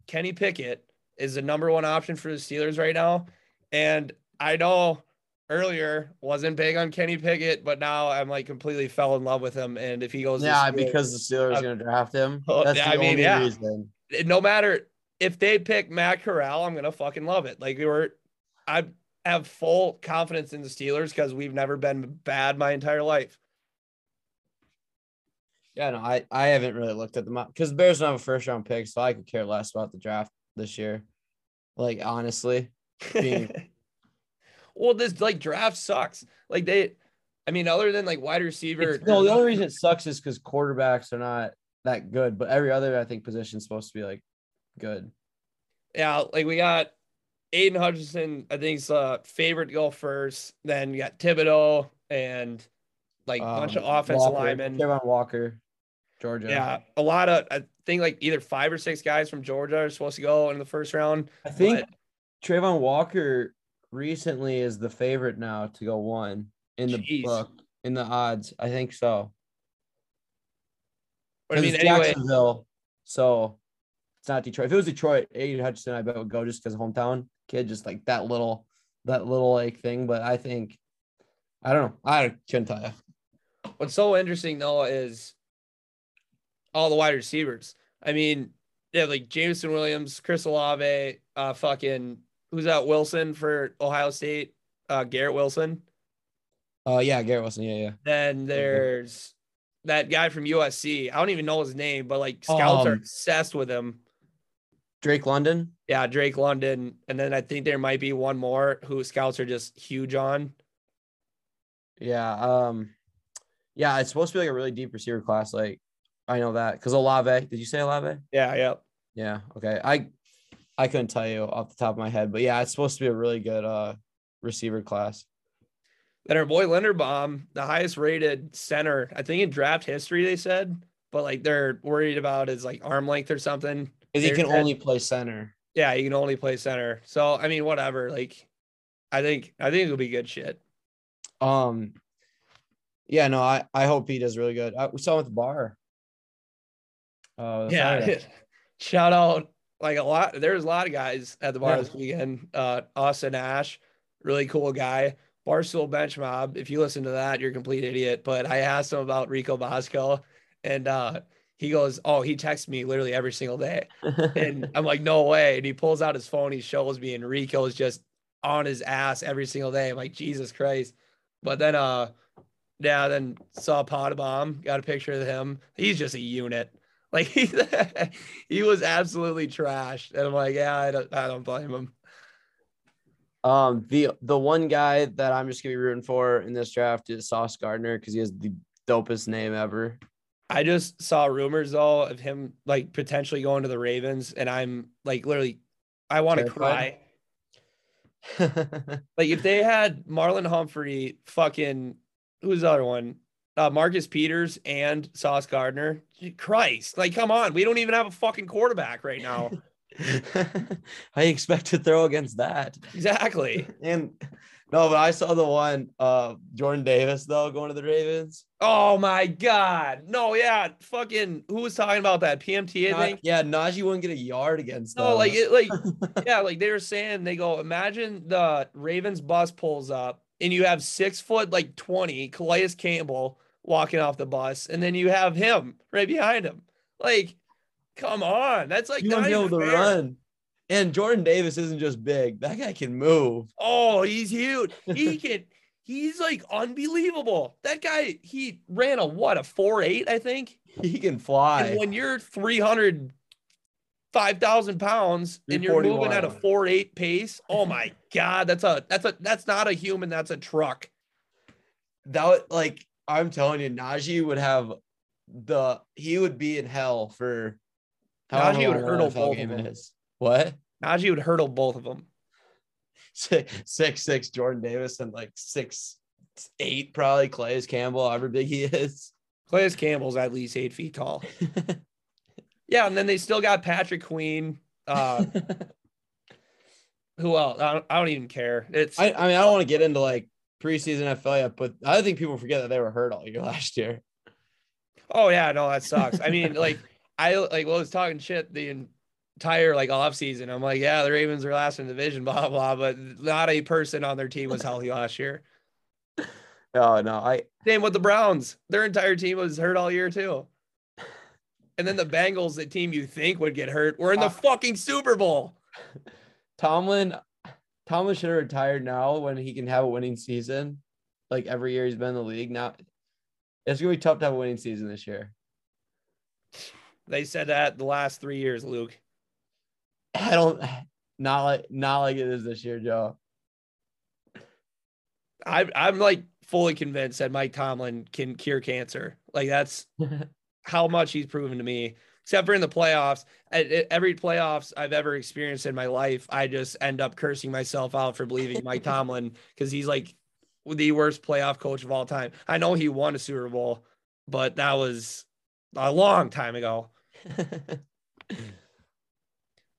Kenny Pickett is the number one option for the Steelers right now. And I know earlier wasn't big on Kenny Pickett, but now I'm like completely fell in love with him. And if he goes, Yeah, Steelers- because the Steelers Uh, are gonna draft him. oh, That's yeah, the I mean, only yeah. reason. No matter if they pick Matt Corral, I'm gonna fucking love it. Like we were, I have full confidence in the Steelers because we've never been bad my entire life. Yeah, no, I, I haven't really looked at them because the Bears don't have a first round pick, so I could care less about the draft this year. Like honestly, Being- well, this like draft sucks. Like they, I mean, other than like wide receiver. It's- no, the only reason it sucks is because quarterbacks are not that good, but every other I think position is supposed to be like good. Yeah, like we got Aidan Hutchinson, I think is uh favorite to go first. Then you got Thibodeaux and like a bunch of Um, offensive Walker, linemen. Kevin Walker, Georgia. Yeah, a lot of I think like either five or six guys from Georgia are supposed to go in the first round. I think but- Travon Walker recently is the favorite now to go one in the Jeez. book in the odds. I think so. But I mean, it's anyway, Jacksonville, so it's not Detroit. If it was Detroit, Aidan Hutchinson, I bet would go just because hometown kid, just like that little, that little like thing. But I think, I don't know. I couldn't tell you. what's so interesting though is all the wide receivers. I mean, yeah, like Jameson Williams, Chris Olave, uh, fucking who's that? Wilson for Ohio State, uh, Garrett Wilson. Uh, yeah, Garrett Wilson. Yeah, yeah. Then there's that guy from USC. I don't even know his name, but like scouts are Um, obsessed with him. Drake London. Yeah, Drake London, and then I think there might be one more who scouts are just huge on. Yeah. Um, yeah, it's supposed to be like a really deep receiver class. Like, I know that because Olave. Did you say Olave? Yeah, yeah. Yeah. Okay. I I couldn't tell you off the top of my head, but yeah, it's supposed to be a really good uh receiver class. Then our boy Linderbaum, the highest rated center, I think in draft history, they said, but like they're worried about his like arm length or something. Because he can said- only play center. Yeah, he can only play center. So I mean, whatever. Like, I think I think it'll be good shit. Um yeah, no, I I hope he does really good. I, we saw him at the bar. Uh Yeah. Shout out like a lot. There's a lot of guys at the bar Yeah. this weekend. Uh, Austin Ash, really cool guy. Barstool Bench Mob. If you listen to that, you're a complete idiot. But I asked him about Rico Bosco, and uh, he goes, "Oh, he texts me literally every single day." And I'm like, "No way!" And he pulls out his phone. He shows me, and Rico is just on his ass every single day. I'm like, Jesus Christ. But then, uh, yeah, then saw Potbomb, got a picture of him. He's just a unit. Like he, he was absolutely trashed. And I'm like, yeah, I don't, I don't blame him. Um the the one guy that I'm just gonna be rooting for in this draft is Sauce Gardner because he has the dopest name ever. I just saw rumors though of him like potentially going to the Ravens, and I'm like literally, I want to cry. Like if they had Marlon Humphrey, fucking who's the other one? Uh, Marcus Peters and Sauce Gardner. Christ, like come on, we don't even have a fucking quarterback right now. I expect to throw against that. exactly. And no, but I saw the one uh Jordan Davis though going to the Ravens. Oh my god. No, yeah, fucking who was talking about that? PMT, I Not- think. yeah, Najee wouldn't get a yard against No, like it, like yeah, like they were saying, they go, imagine the Ravens bus pulls up and you have six foot like 20, Calais Campbell walking off the bus, and then you have him right behind him. Like, come on. That's like you not wouldn't be able to fair. run. And Jordan Davis isn't just big; that guy can move. Oh, he's huge. He can he's like unbelievable. That guy, he ran a what, a four eight, I think. He can fly. And when you're 300, 5,000 pounds and you're moving at a 341. four eight pace, oh my God, that's a, that's a, that's not a human, that's a truck. that would like I'm telling you, Najee would have the he would be in hell for however Najee would hurdle both of them. is. What? Najee would hurdle both of them. Six six six Jordan Davis and like six eight probably Calais Campbell, however big he is. Calais Campbell's at least eight feet tall. Yeah. And then they still got Patrick Queen. Uh, who else? I don't, I don't even care. It's, I, I mean, I don't want to get into like preseason NFL yet, but I think people forget that they were hurt all year last year. Oh yeah, no, that sucks. I mean, like I like was talking shit the entire like off season. I'm like, yeah, the Ravens are last in the division, blah blah, but not a person on their team was healthy last year. Oh no, I Same with the Browns. Their entire team was hurt all year too. And then the Bengals, the team you think would get hurt, were in the Uh, fucking Super Bowl. Tomlin Tomlin should have retired now when he can have a winning season. Like every year he's been in the league. Now it's gonna be tough to have a winning season this year. They said that the last three years, Luke. I don't not like not like it is this year, Joe. I, I'm like fully convinced that Mike Tomlin can cure cancer. Like that's how much he's proven to me. Except for in the playoffs, every playoffs I've ever experienced in my life, I just end up cursing myself out for believing Mike Tomlin because he's like the worst playoff coach of all time. I know he won a Super Bowl, but that was a long time ago.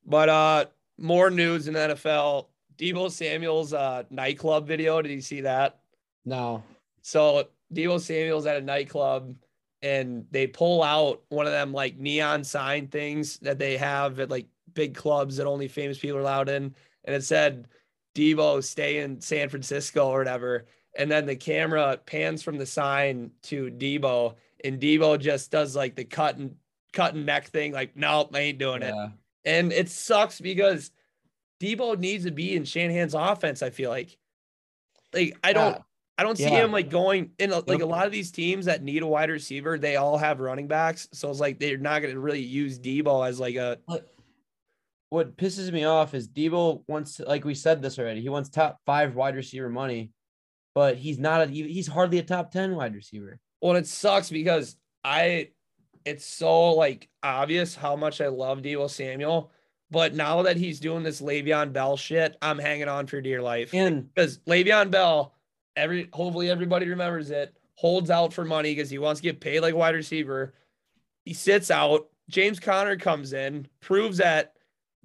But uh more news in the NFL. Deebo Samuel's uh nightclub video. Did you see that? no. So Deebo Samuel's at a nightclub and they pull out one of them like neon sign things that they have at like big clubs that only famous people are allowed in. And it said Deebo stay in San Francisco or whatever. And then the camera pans from the sign to Deebo and Deebo just does like the cut and cut and neck thing, like, nope, I ain't doing it. And it sucks because Deebo needs to be in Shanahan's offense. I feel like, like I don't, Yeah. I don't see Yeah. him like going in a, like a lot of these teams that need a wide receiver. They all have running backs, so it's like they're not going to really use Deebo as like a What pisses me off is Deebo wants to, like we said this already. He wants top five wide receiver money, but he's not a he's hardly a top 10 wide receiver. Well, it sucks because I, it's so like obvious how much I love Deebo Samuel, but now that he's doing this Le'Veon Bell shit, I'm hanging on for dear life. And because Le'Veon Bell, every hopefully everybody remembers it, holds out for money because he wants to get paid like a wide receiver. He sits out. James Conner comes in, proves that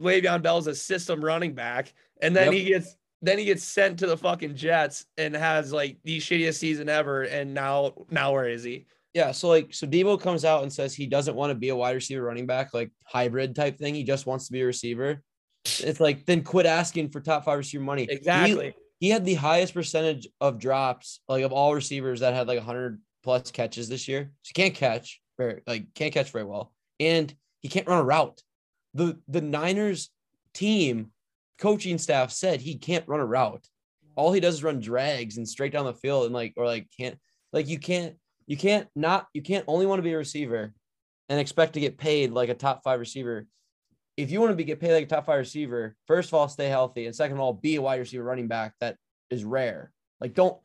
Le'Veon Bell's a system running back, and then Yep. he gets then he gets sent to the fucking Jets and has like the shittiest season ever. And now now where is he? yeah, so like so Deebo comes out and says he doesn't want to be a wide receiver running back, like hybrid type thing. He just wants to be a receiver. It's like then quit asking for top five receiver money. He- Exactly. he had the highest percentage of drops, like of all receivers that had like 100 plus catches this year. So he can't catch very, like can't catch very well, and he can't run a route. the The Niners team coaching staff said he can't run a route. All he does is run drags and straight down the field, and like or like can't like you can't you can't not you can't only want to be a receiver and expect to get paid like a top five receiver. If you want to be get paid like a top five receiver, first of all, stay healthy, and second of all, be a wide receiver running back. That is rare. Like, don't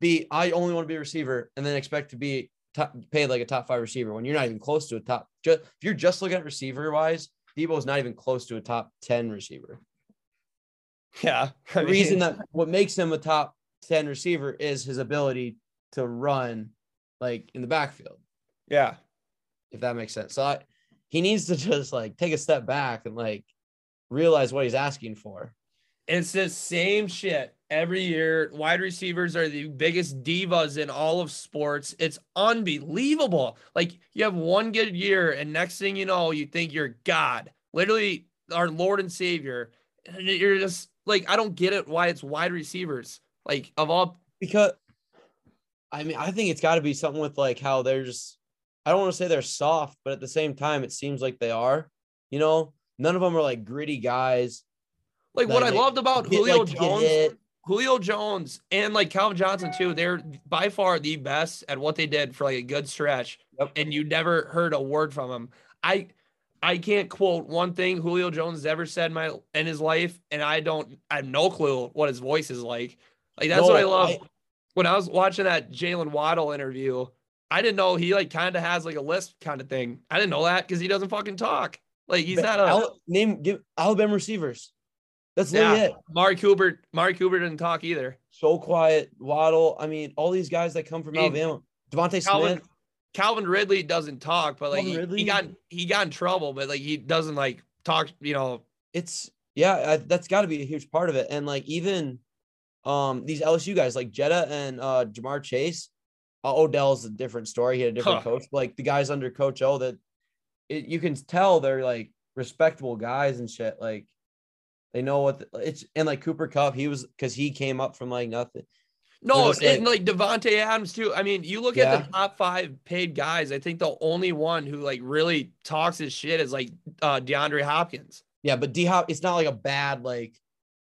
be. I only want to be a receiver, and then expect to be top, paid like a top five receiver when you're not even close to a top. Just if you're just looking at receiver wise, Deebo is not even close to a top ten receiver. Yeah. I The reason that what makes him a top ten receiver is his ability to run like in the backfield. yeah. if that makes sense. So I, he needs to just like take a step back and like realize what he's asking for. It's the same shit every year. Wide receivers are the biggest divas in all of sports. It's unbelievable. Like you have one good year, and next thing you know, you think you're God, literally our Lord and Savior. And you're just like, I don't get it why it's wide receivers. Like of all Because I mean, I think it's got to be something with like how they're just, I don't want to say they're soft, but at the same time, it seems like they are. You know, none of them are like gritty guys. like what I loved about get, Julio like, Jones. Julio Jones and like Calvin Johnson too, they're by far the best at what they did for like a good stretch. Yep. And you never heard a word from them. I I can't quote one thing Julio Jones has ever said in my in his life, and I don't I have no clue what his voice is like. Like that's what I love. I- when I was watching that Jaylen Waddle interview, I didn't know he like kind of has like a lisp kind of thing. I didn't know that because he doesn't fucking talk. Like he's not a Al- name give Alabama receivers. That's yeah. it. Mark Cooper. Mark Cooper didn't talk either. So quiet. Waddle. I mean, all these guys that come from Alabama. DeVonta Calvin Smith. Calvin Ridley doesn't talk, but like he, he got he got in trouble, but like he doesn't like talk. You know, it's yeah, I, that's got to be a huge part of it. And like even um these LSU guys like Jetta and uh Ja'Marr Chase, uh, Odell's a different story. He had a different Huh. coach. But, like the guys under Coach O that it, you can tell they're like respectable guys and shit. Like they know what the, it's and like Cooper Kupp, he was because he came up from like nothing. No, and like Davante Adams too. I mean, you look at the top five paid guys. I think the only one who like really talks his shit is like uh DeAndre Hopkins. Yeah, but D Hop, it's not like a bad like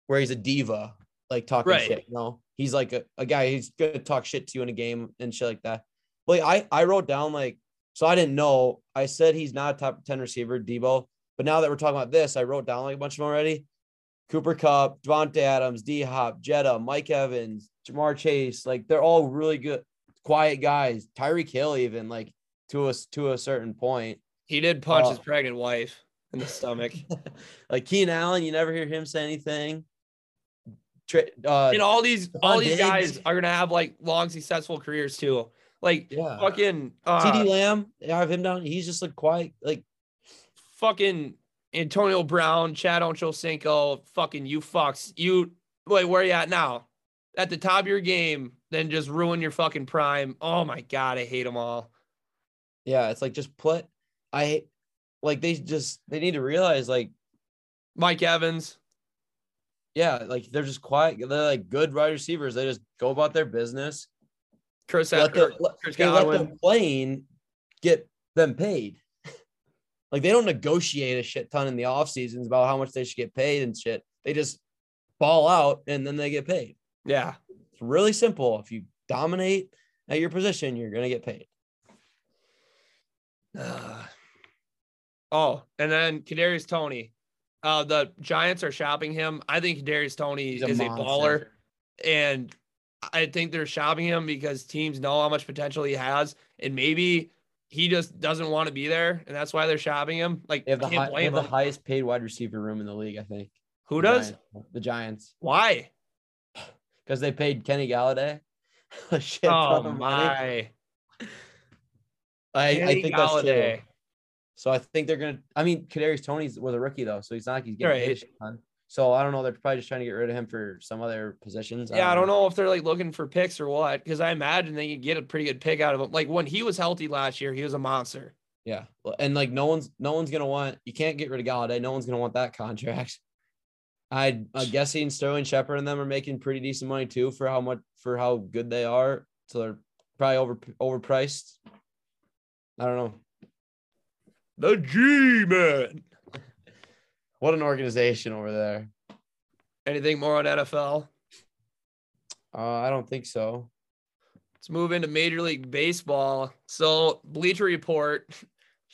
where he's a diva. like talking Right. shit. You know, he's like a, a guy. He's gonna talk shit to you in a game and shit like that. Like I I wrote down like so I didn't know. I said he's not a top ten receiver, Deebo. But now that we're talking about this, I wrote down like a bunch of them already. Cooper Kupp, Davante Adams, D Hop, Jetta, Mike Evans, Ja'Marr Chase, like they're all really good, quiet guys. Tyreek Hill, even like to us to a certain point. He did punch Uh, his pregnant wife in the stomach. like Keenan Allen, you never hear him say anything. Uh, and all these all these Diggs. guys are gonna have like long successful careers too. Like yeah. fucking uh, TD Lamb, I have him down. He's just like quiet, like fucking Antonio Brown, Chad Ochocinco, fucking you fucks. You Wait, where you at now? At the top of your game, then just ruin your fucking prime. Oh my god, I hate them all. yeah. It's like just put. I like they just they need to realize like Mike Evans, yeah, like they're just quiet. They're like good wide receivers. They just go about their business. Chris, Let Ed- the, let, Chris they let Godwin. the plane get them paid. like they don't negotiate a shit ton in the off seasons about how much they should get paid and shit. They just ball out and then they get paid. Yeah, It's really simple. If you dominate at your position, you're gonna get paid. Ugh. oh, and then Kadarius Toney. Uh, the Giants are shopping him. I think Kadarius Toney He's is a baller, and I think they're shopping him because teams know how much potential he has, and maybe he just doesn't want to be there, and that's why they're shopping him. Like, They have the, high, they have the highest paid wide receiver room in the league, I think. Who The does? Giants. The Giants. Why? Because they paid Kenny Golladay a shit Oh my! I, I Kenny think that's true. Golladay. So I think they're gonna. I mean, Kadarius Toney's was a rookie though, so he's not like he's getting paid a Right. ton. So I don't know. They're probably just trying to get rid of him for some other positions. Yeah, I don't know if they're like looking for picks or what, because I imagine they could get a pretty good pick out of him. Like when he was healthy last year, he was a monster. Yeah, and like no one's no one's gonna want. You can't get rid of Golladay. No one's gonna want that contract. I I'm guessing Sterling Shepard and them are making pretty decent money too for how much for how good they are. So they're probably over overpriced. I don't know. The G man. What an organization over there. Anything more on NFL? Uh, I don't think so. Let's move into Major League Baseball. So Bleacher Report,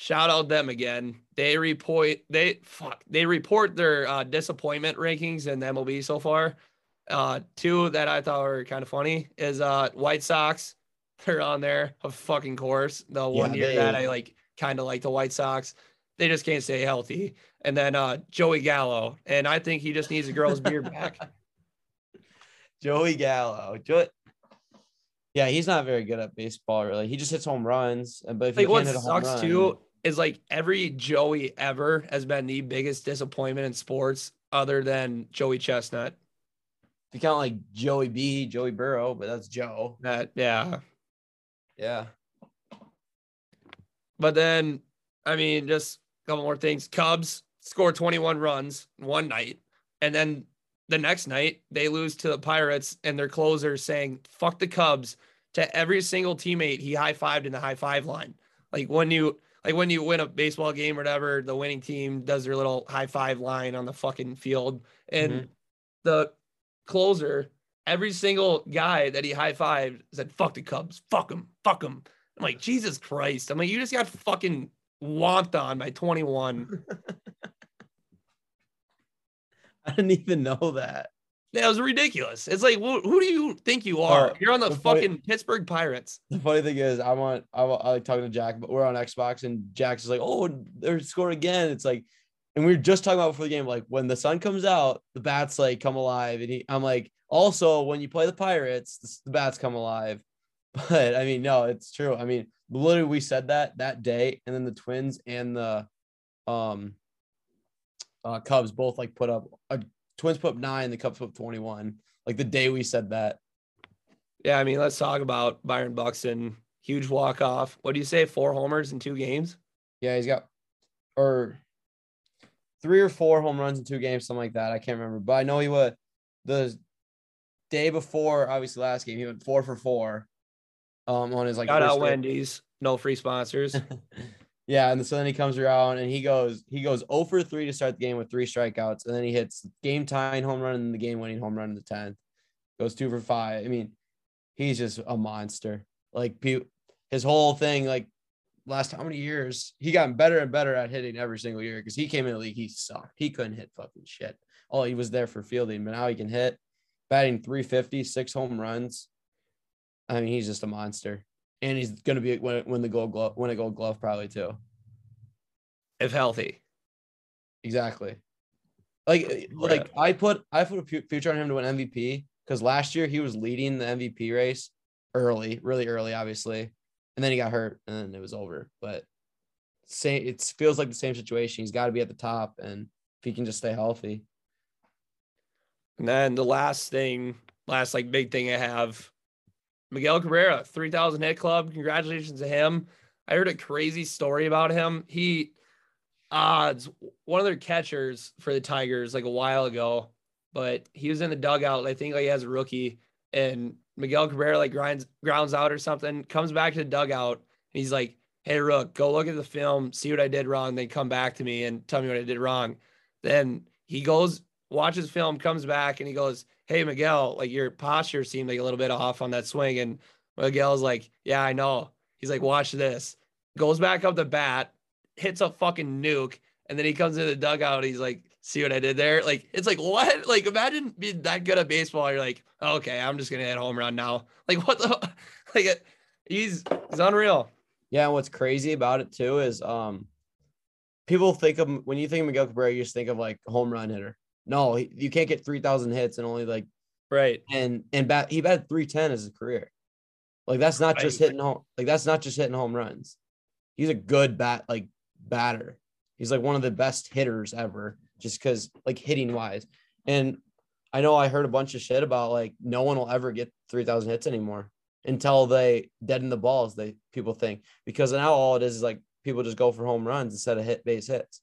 shout out them again. They report they fuck they report their uh, disappointment rankings in the MLB so far. Uh, two that I thought were kind of funny is uh White Sox. They're on there, of fucking course. The one Yeah, year that I like kind of like the White Sox. They just can't stay healthy. And then uh Joey Gallo, and I think he just needs a girl's beard back. Joey Gallo. Jo- yeah, he's not very good at baseball. Really, he just hits home runs. and- But if like you what can't hit a home sucks run, too is like every Joey ever has been the biggest disappointment in sports, other than Joey Chestnut. if you count like Joey B, Joey Burrow, but that's Joe. That yeah, Yeah, but then I mean, just a couple more things. Cubs score 21 runs one night, and then the next night they lose to the Pirates, and their closer saying "fuck the Cubs" to every single teammate he high fived in the high five line. Like when you like when you win a baseball game or whatever, the winning team does their little high five line on the fucking field, and Mhm. the closer, every single guy that he high fived said "fuck the Cubs, fuck them, fuck them." I'm like, Jesus Christ! I'm like, you just got fucking whomped on by 21. I didn't even know that. That was ridiculous. It's like, who, who do you think you are? You're on the the funny- fucking Pittsburgh Pirates. The funny thing is, I want I, I like talking to Jack, but we're on Xbox and Jack's like, "Oh, they're scoring again." It's like, and we were just talking about before the game, like when the sun comes out, the bats like come alive, and he, I'm like, also when you play the Pirates, the, the bats come alive. But I mean, no, it's true. I mean, literally, we said that that day, and then the Twins and the um uh Cubs both like put up a Twins put up nine, the Cubs put up 21. Like the day we said that. Yeah, I mean, let's talk about Byron Buxton. Huge walk off. What do you say? Four homers in two games. Yeah, he's got or three or four home runs in two games, something like that. I can't remember, but I know he was the day before, obviously last game, he went four for four. Um, on his like Shout out. Wendy's. No free sponsors. yeah, and so then he comes around and he goes he goes 0 for 3 to start the game with three strikeouts, and then he hits game tying home run and the game winning home run in the 10th. goes two for five. I mean, he's just a monster. Like his whole thing, like last how many years, he got better and better at hitting every single year because he came in the league, he sucked. He couldn't hit fucking shit. Oh, he was there for fielding, but now he can hit, batting 350, six home runs. I mean, he's just a monster. And he's gonna be win, win the gold glove, win a gold glove probably too. if healthy. Exactly. Like oh, uh, like I put I put a future on him to win MVP because last year he was leading the MVP race early, really early, obviously, and then he got hurt and then it was over. But say it feels like the same situation. He's got to be at the top, and if he can just stay healthy, And then the last thing, last like big thing I have, Miguel Cabrera, 3000 hit club. Congratulations to him. I heard a crazy story about him. He uh one of their catchers for the Tigers like a while ago, but he was in the dugout, I think like as a rookie, and Miguel Cabrera like grinds grounds out or something, comes back to the dugout, and he's like, Hey Rook, go look at the film, see what I did wrong, then come back to me and tell me what I did wrong. Then he goes watches film, comes back, and he goes, Hey, Miguel, like your posture seemed like a little bit off on that swing. And Miguel's like, Yeah, I know. He's like, Watch this. Goes back up the bat, hits a fucking nuke, and then he comes into the dugout. He's like, See what I did there? Like, it's like, what? Like, imagine being that good at baseball. You're like, Okay, I'm just to hit home run now. Like, what the? Like, he's, he's unreal. yeah. And what's crazy about it too is um, people think of when you think of Miguel Cabrera, you just think of like home run hitter. No, he, you can't get three thousand hits and only like Right. and and bat he batted 310 as a career. Like that's not just hitting home like that's not just hitting home runs. He's a good bat like batter. He's like one of the best hitters ever just cuz like hitting wise. And I know I heard a bunch of shit about like no one will ever get 3000 hits anymore until they deaden the balls they people think because now all it is is like people just go for home runs instead of hit base hits.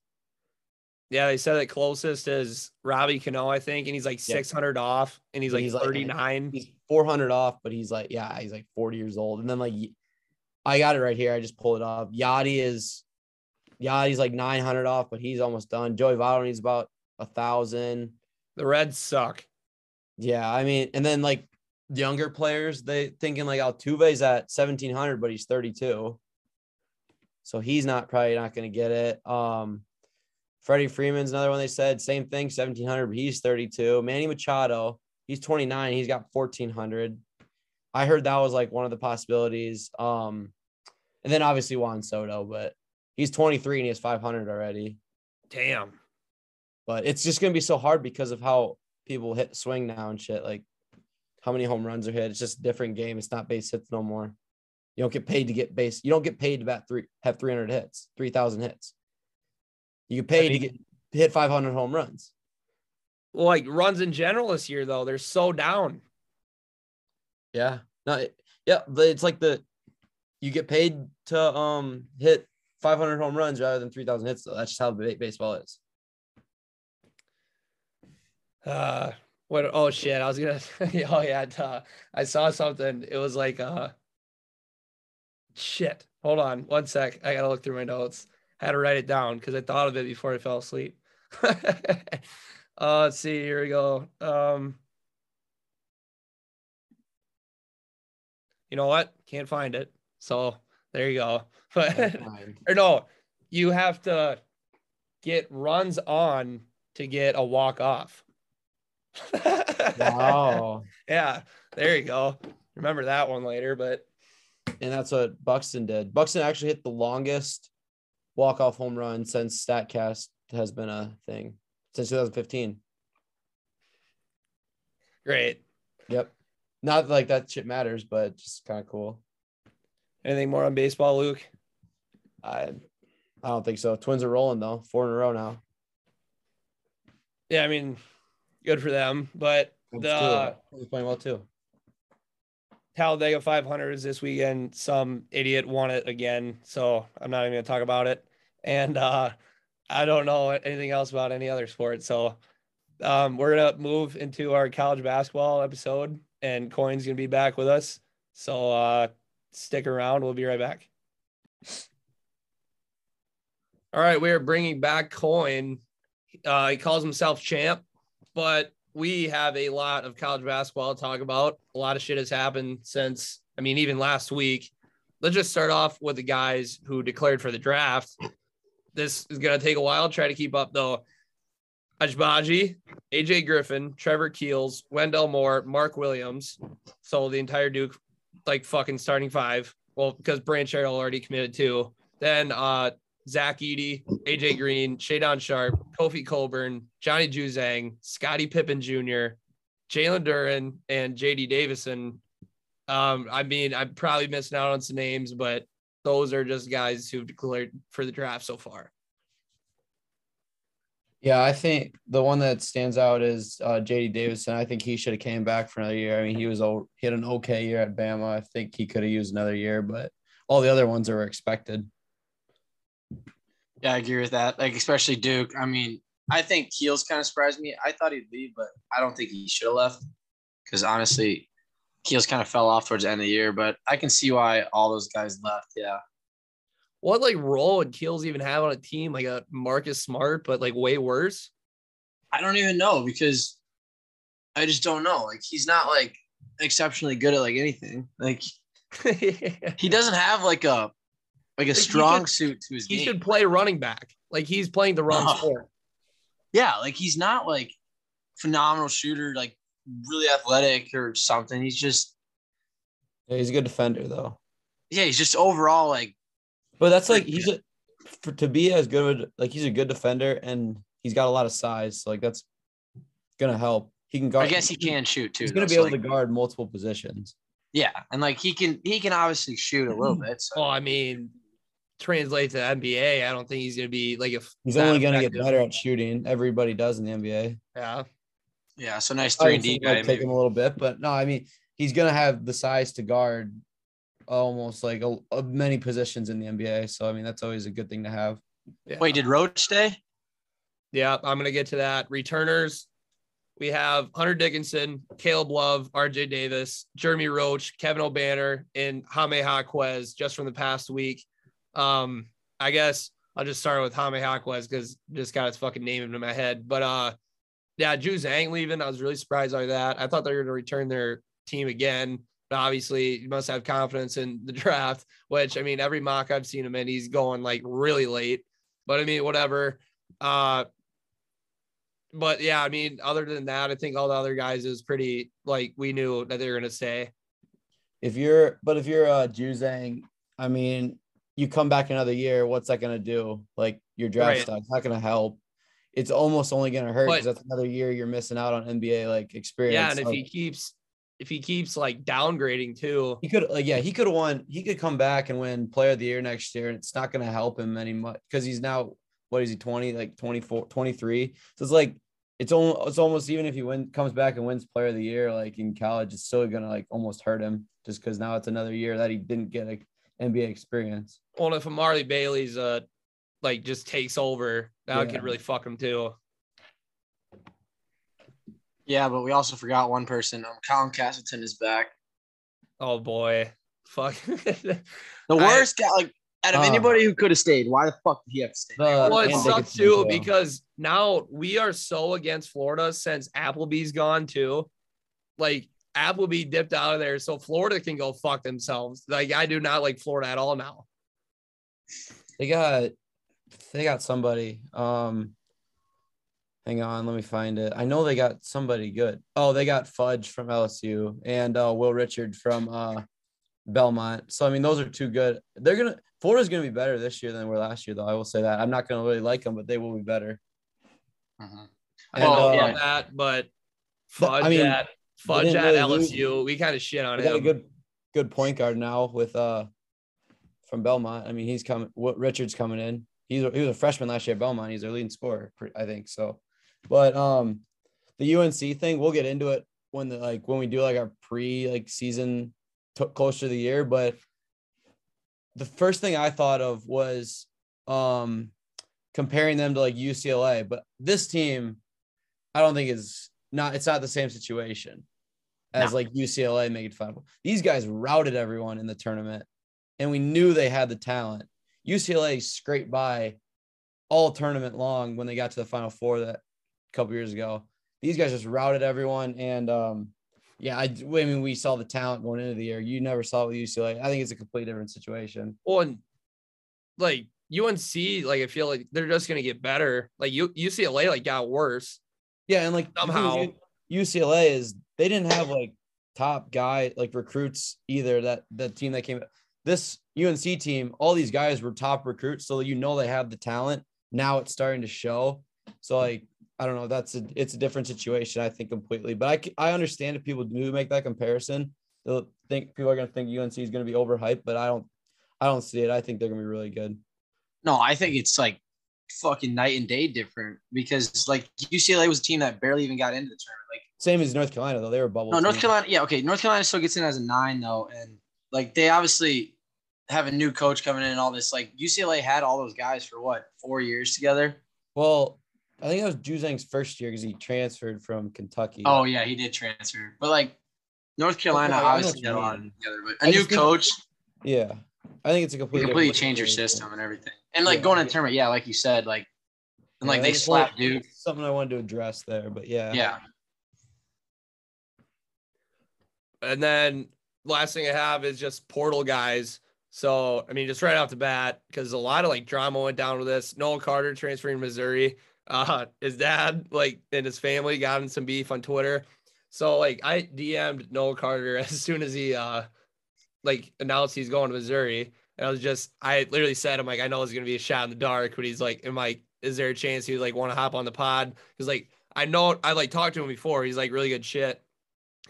Yeah, they said that closest is Robbie Cano, I think, and he's like Yeah. 600 off, and he's like He's like- 39. he's 400 off, but he's like, yeah, he's like 40 years old. And then like, I got it right here. I just pulled it off. Yachty is, Yachty's like 900 off, but he's almost done. Joey Votto needs about a thousand. The Reds suck. Yeah, I mean, and then like younger players, they thinking like Altuve's at 1700, but he's 32. So he's not probably not going to get it. Um, Freddie Freeman's another one they said, same thing, 1700, but he's 32. Manny Machado, he's 29, he's got 1400. I heard that was like one of the possibilities. Um, and then obviously Juan Soto, but he's 23 and he has 500 already. Damn. But it's just gonna be so hard because of how people hit swing now and shit. Like how many home runs are hit. It's just a different game. It's not base hits no more. You don't get paid to get base. You don't get paid to bat three have 300 hits, 3,000 hits. You get paid to get hit 500 home runs. Well, like runs in general this year, though, they're so down. Yeah. No, yeah, but it's like the you get paid to um hit 500 home runs rather than 3,000 hits. Though that's just how ba- baseball is. Uh, what? Oh shit! I was gonna. oh yeah. I saw something. It was like uh. Shit. Hold on one sec. I gotta look through my notes. Had to write it down because I thought of it before I fell asleep. uh, let's see. Here we go. Um. You know what? Can't find it. So there you go. But or no, you have to get runs on to get a walk off. wow. Yeah, there you go. Remember that one later, but And that's what Buxton did. Buxton actually hit the longest walk-off home run since StatCast has been a thing since 2015. great. Yep. Not like that shit matters, but just kind of cool. Anything more on baseball, Luke? I I don't think so. Twins are rolling though, four in a row now. Yeah, I mean, good for them. But the He's playing well too. Talladega 500s this weekend. Some idiot won it again, so I'm not even gonna talk about it. And uh, I don't know anything else about any other sport. So um, we're gonna move into our college basketball episode, and Coin's gonna be back with us. So uh, stick around. We'll be right back. All right, we are bringing back Coin. Uh, he calls himself champ, but we have a lot of college basketball to talk about. A lot of shit has happened since, I mean, even last week. Let's just start off with the guys who declared for the draft. This is going to take a while. Try to keep up, though. Ajbaji, AJ Griffin, Trevor Keels, Wendell Moore, Mark Williams. So the entire Duke, like fucking starting five. Well, because Banchero already committed to. Then uh Zach Edey, AJ Green, Shaedon Sharpe, Kofi Cockburn, Johnny Juzang, Scotty Pippen Jr., Jalen Duren, and JD Davison. Um, I mean, I'm probably missing out on some names, but those are just guys who've declared for the draft so far. Yeah, I think the one that stands out is uh, JD Davison. I think he should have came back for another year. I mean, he was o- he had an okay year at Bama. I think he could have used another year, but all the other ones are expected. Yeah, I agree with that. Like especially Duke. I mean, I think Keels kind of surprised me. I thought he'd leave, but I don't think he should have left. Because honestly, Keels kind of fell off towards the end of the year. But I can see why all those guys left. Yeah. What like role would Keels even have on a team like a Marcus Smart, but like way worse? I don't even know because I just don't know. Like he's not like exceptionally good at like anything. Like he doesn't have like a like a he strong should- suit to his he game. should play running back. Like he's playing the wrong Oh. sport. yeah, like he's not like phenomenal shooter, like really athletic or something. He's just Yeah, he's a good defender though. yeah, he's just overall like But that's like he's a for to be as good of a, like he's a good defender and he's got a lot of size. So like that's gonna help. He can guard. I guess he can shoot too. He's gonna though, be so, able like, to guard multiple positions. Yeah, and like he can he can obviously shoot a little bit. So. Well, I mean, translate to NBA. I don't think he's gonna be like if He's only gonna get better at shooting. Everybody does in the NBA. Yeah. Yeah, so nice I three and D guy. it'll take maybe. him a little bit, but no, I mean he's gonna have the size to guard almost like a, a many positions in the NBA. So I mean that's always a good thing to have. yeah. Wait, did Roach stay? Yeah, I'm gonna get to that. Returners. We have Hunter Dickinson, Caleb Love, RJ Davis, Jeremy Roach, Kevin Obanor, and Jaime Jaquez just from the past week. Um, I guess I'll just start with Jaime Jaquez because just got his fucking name into my head. But uh yeah, Juzang leaving. I was really surprised by that. I thought they were gonna return their team again. But obviously, you must have confidence in the draft, which I mean, every mock I've seen him in, he's going like really late. But I mean, whatever. Uh, but yeah, I mean, other than that, I think all the other guys is pretty like we knew that they were gonna stay. If you're but if you're uh Juzang, I mean, you come back another year, what's that gonna do? Like your draft Right. stock's not gonna help. It's almost only gonna hurt because that's another year you're missing out on NBA like experience. Yeah, and if he keeps if he keeps like downgrading too, he could like yeah, he could have won, he could come back and win player of the year next year, and it's not gonna help him any much because he's now what is he 20, like 24, 23. So it's like it's almost it's almost even if he win comes back and wins player of the year like in college, it's still gonna like almost hurt him just because now it's another year that he didn't get like NBA experience. well, if Amari Bailey's uh like just takes over, that Yeah. could really fuck him too. Yeah, but we also forgot one person. Um, Colin Castleton is back. Oh boy, fuck. The I- worst guy, like out of Uh, anybody who could have stayed. Why the fuck did he have to stay? The- well, it sucks too well. because now we are so against Florida since Appleby's gone too. Like Appleby dipped out of there, so Florida can go fuck themselves. Like I do not like Florida at all now. They got they got somebody. Um hang on, let me find it. I know they got somebody good. Oh, they got Fudge from LSU and uh Will Richard from uh Belmont. So I mean those are two good. They're gonna Florida's gonna be better this year than they were last year, though. I will say that. I'm not gonna really like them, but they will be better. I And, know uh, about that, but Fudge I mean, at Fudge at really lose- LSU, we kind of shit on got a him. good good point guard now with uh from Belmont. I mean, he's coming. What Richards coming in? He's he was a freshman last year at Belmont. He's their leading scorer, I think so. But um, the UNC thing, we'll get into it when the like when we do like our pre like season t- closer to the year. But the first thing I thought of was um comparing them to like UCLA. But this team, I don't think is not. It's not the same situation as No. like UCLA making it final. These guys routed everyone in the tournament, and we knew they had the talent. UCLA scraped by all tournament long when they got to the final four that a couple years ago. these guys just routed everyone. And um, yeah, I, I mean, we saw the talent going into the year. You never saw it with UCLA. I think it's a completely different situation. Well, and like UNC, like I feel like they're just gonna get better. Like U- UCLA like got worse. Yeah, and like Somehow. UCLA is they didn't have like top guy like recruits either. That the team that came this UNC team, all these guys were top recruits, so you know they have the talent. Now it's starting to show. So like I don't know, that's a it's a different situation. I think completely, but I I understand if people do make that comparison. They'll think people are gonna think UNC is gonna be overhyped, but I don't I don't see it. I think they're gonna be really good. No, I think it's like fucking night and day different because like UCLA was a team that barely even got into the tournament. Like Same as North Carolina though, they were bubble. no, North team. Carolina, yeah, okay. North Carolina still gets in as a nine though, and like they obviously have a new coach coming in and all this. Like UCLA had all those guys for what four years together. Well, I think that was Juzang's first year because he transferred from Kentucky. Oh yeah, he did transfer, but like North Carolina I obviously you had a lot of mean. them together. But I a new just think- coach, yeah. I think it's a completely completely change your situation. system and everything. And like Yeah. going to the tournament, yeah, like you said, like and like they that's slapped what- Duke. Something I wanted to address there, but yeah. Yeah. And then last thing I have is just portal guys. So I mean, just right off the bat, because a lot of like drama went down with this. Noah Carter transferring to Missouri. Uh, his dad, like, and his family got in some beef on Twitter. So like, I DM'd Noah Carter as soon as he uh, like announced he's going to Missouri, and I was just, I literally said, I'm like, I know it's gonna be a shot in the dark, but he's like, am I, is there a chance would like want to hop on the pod? Because like, I know I like talked to him before. He's like really good shit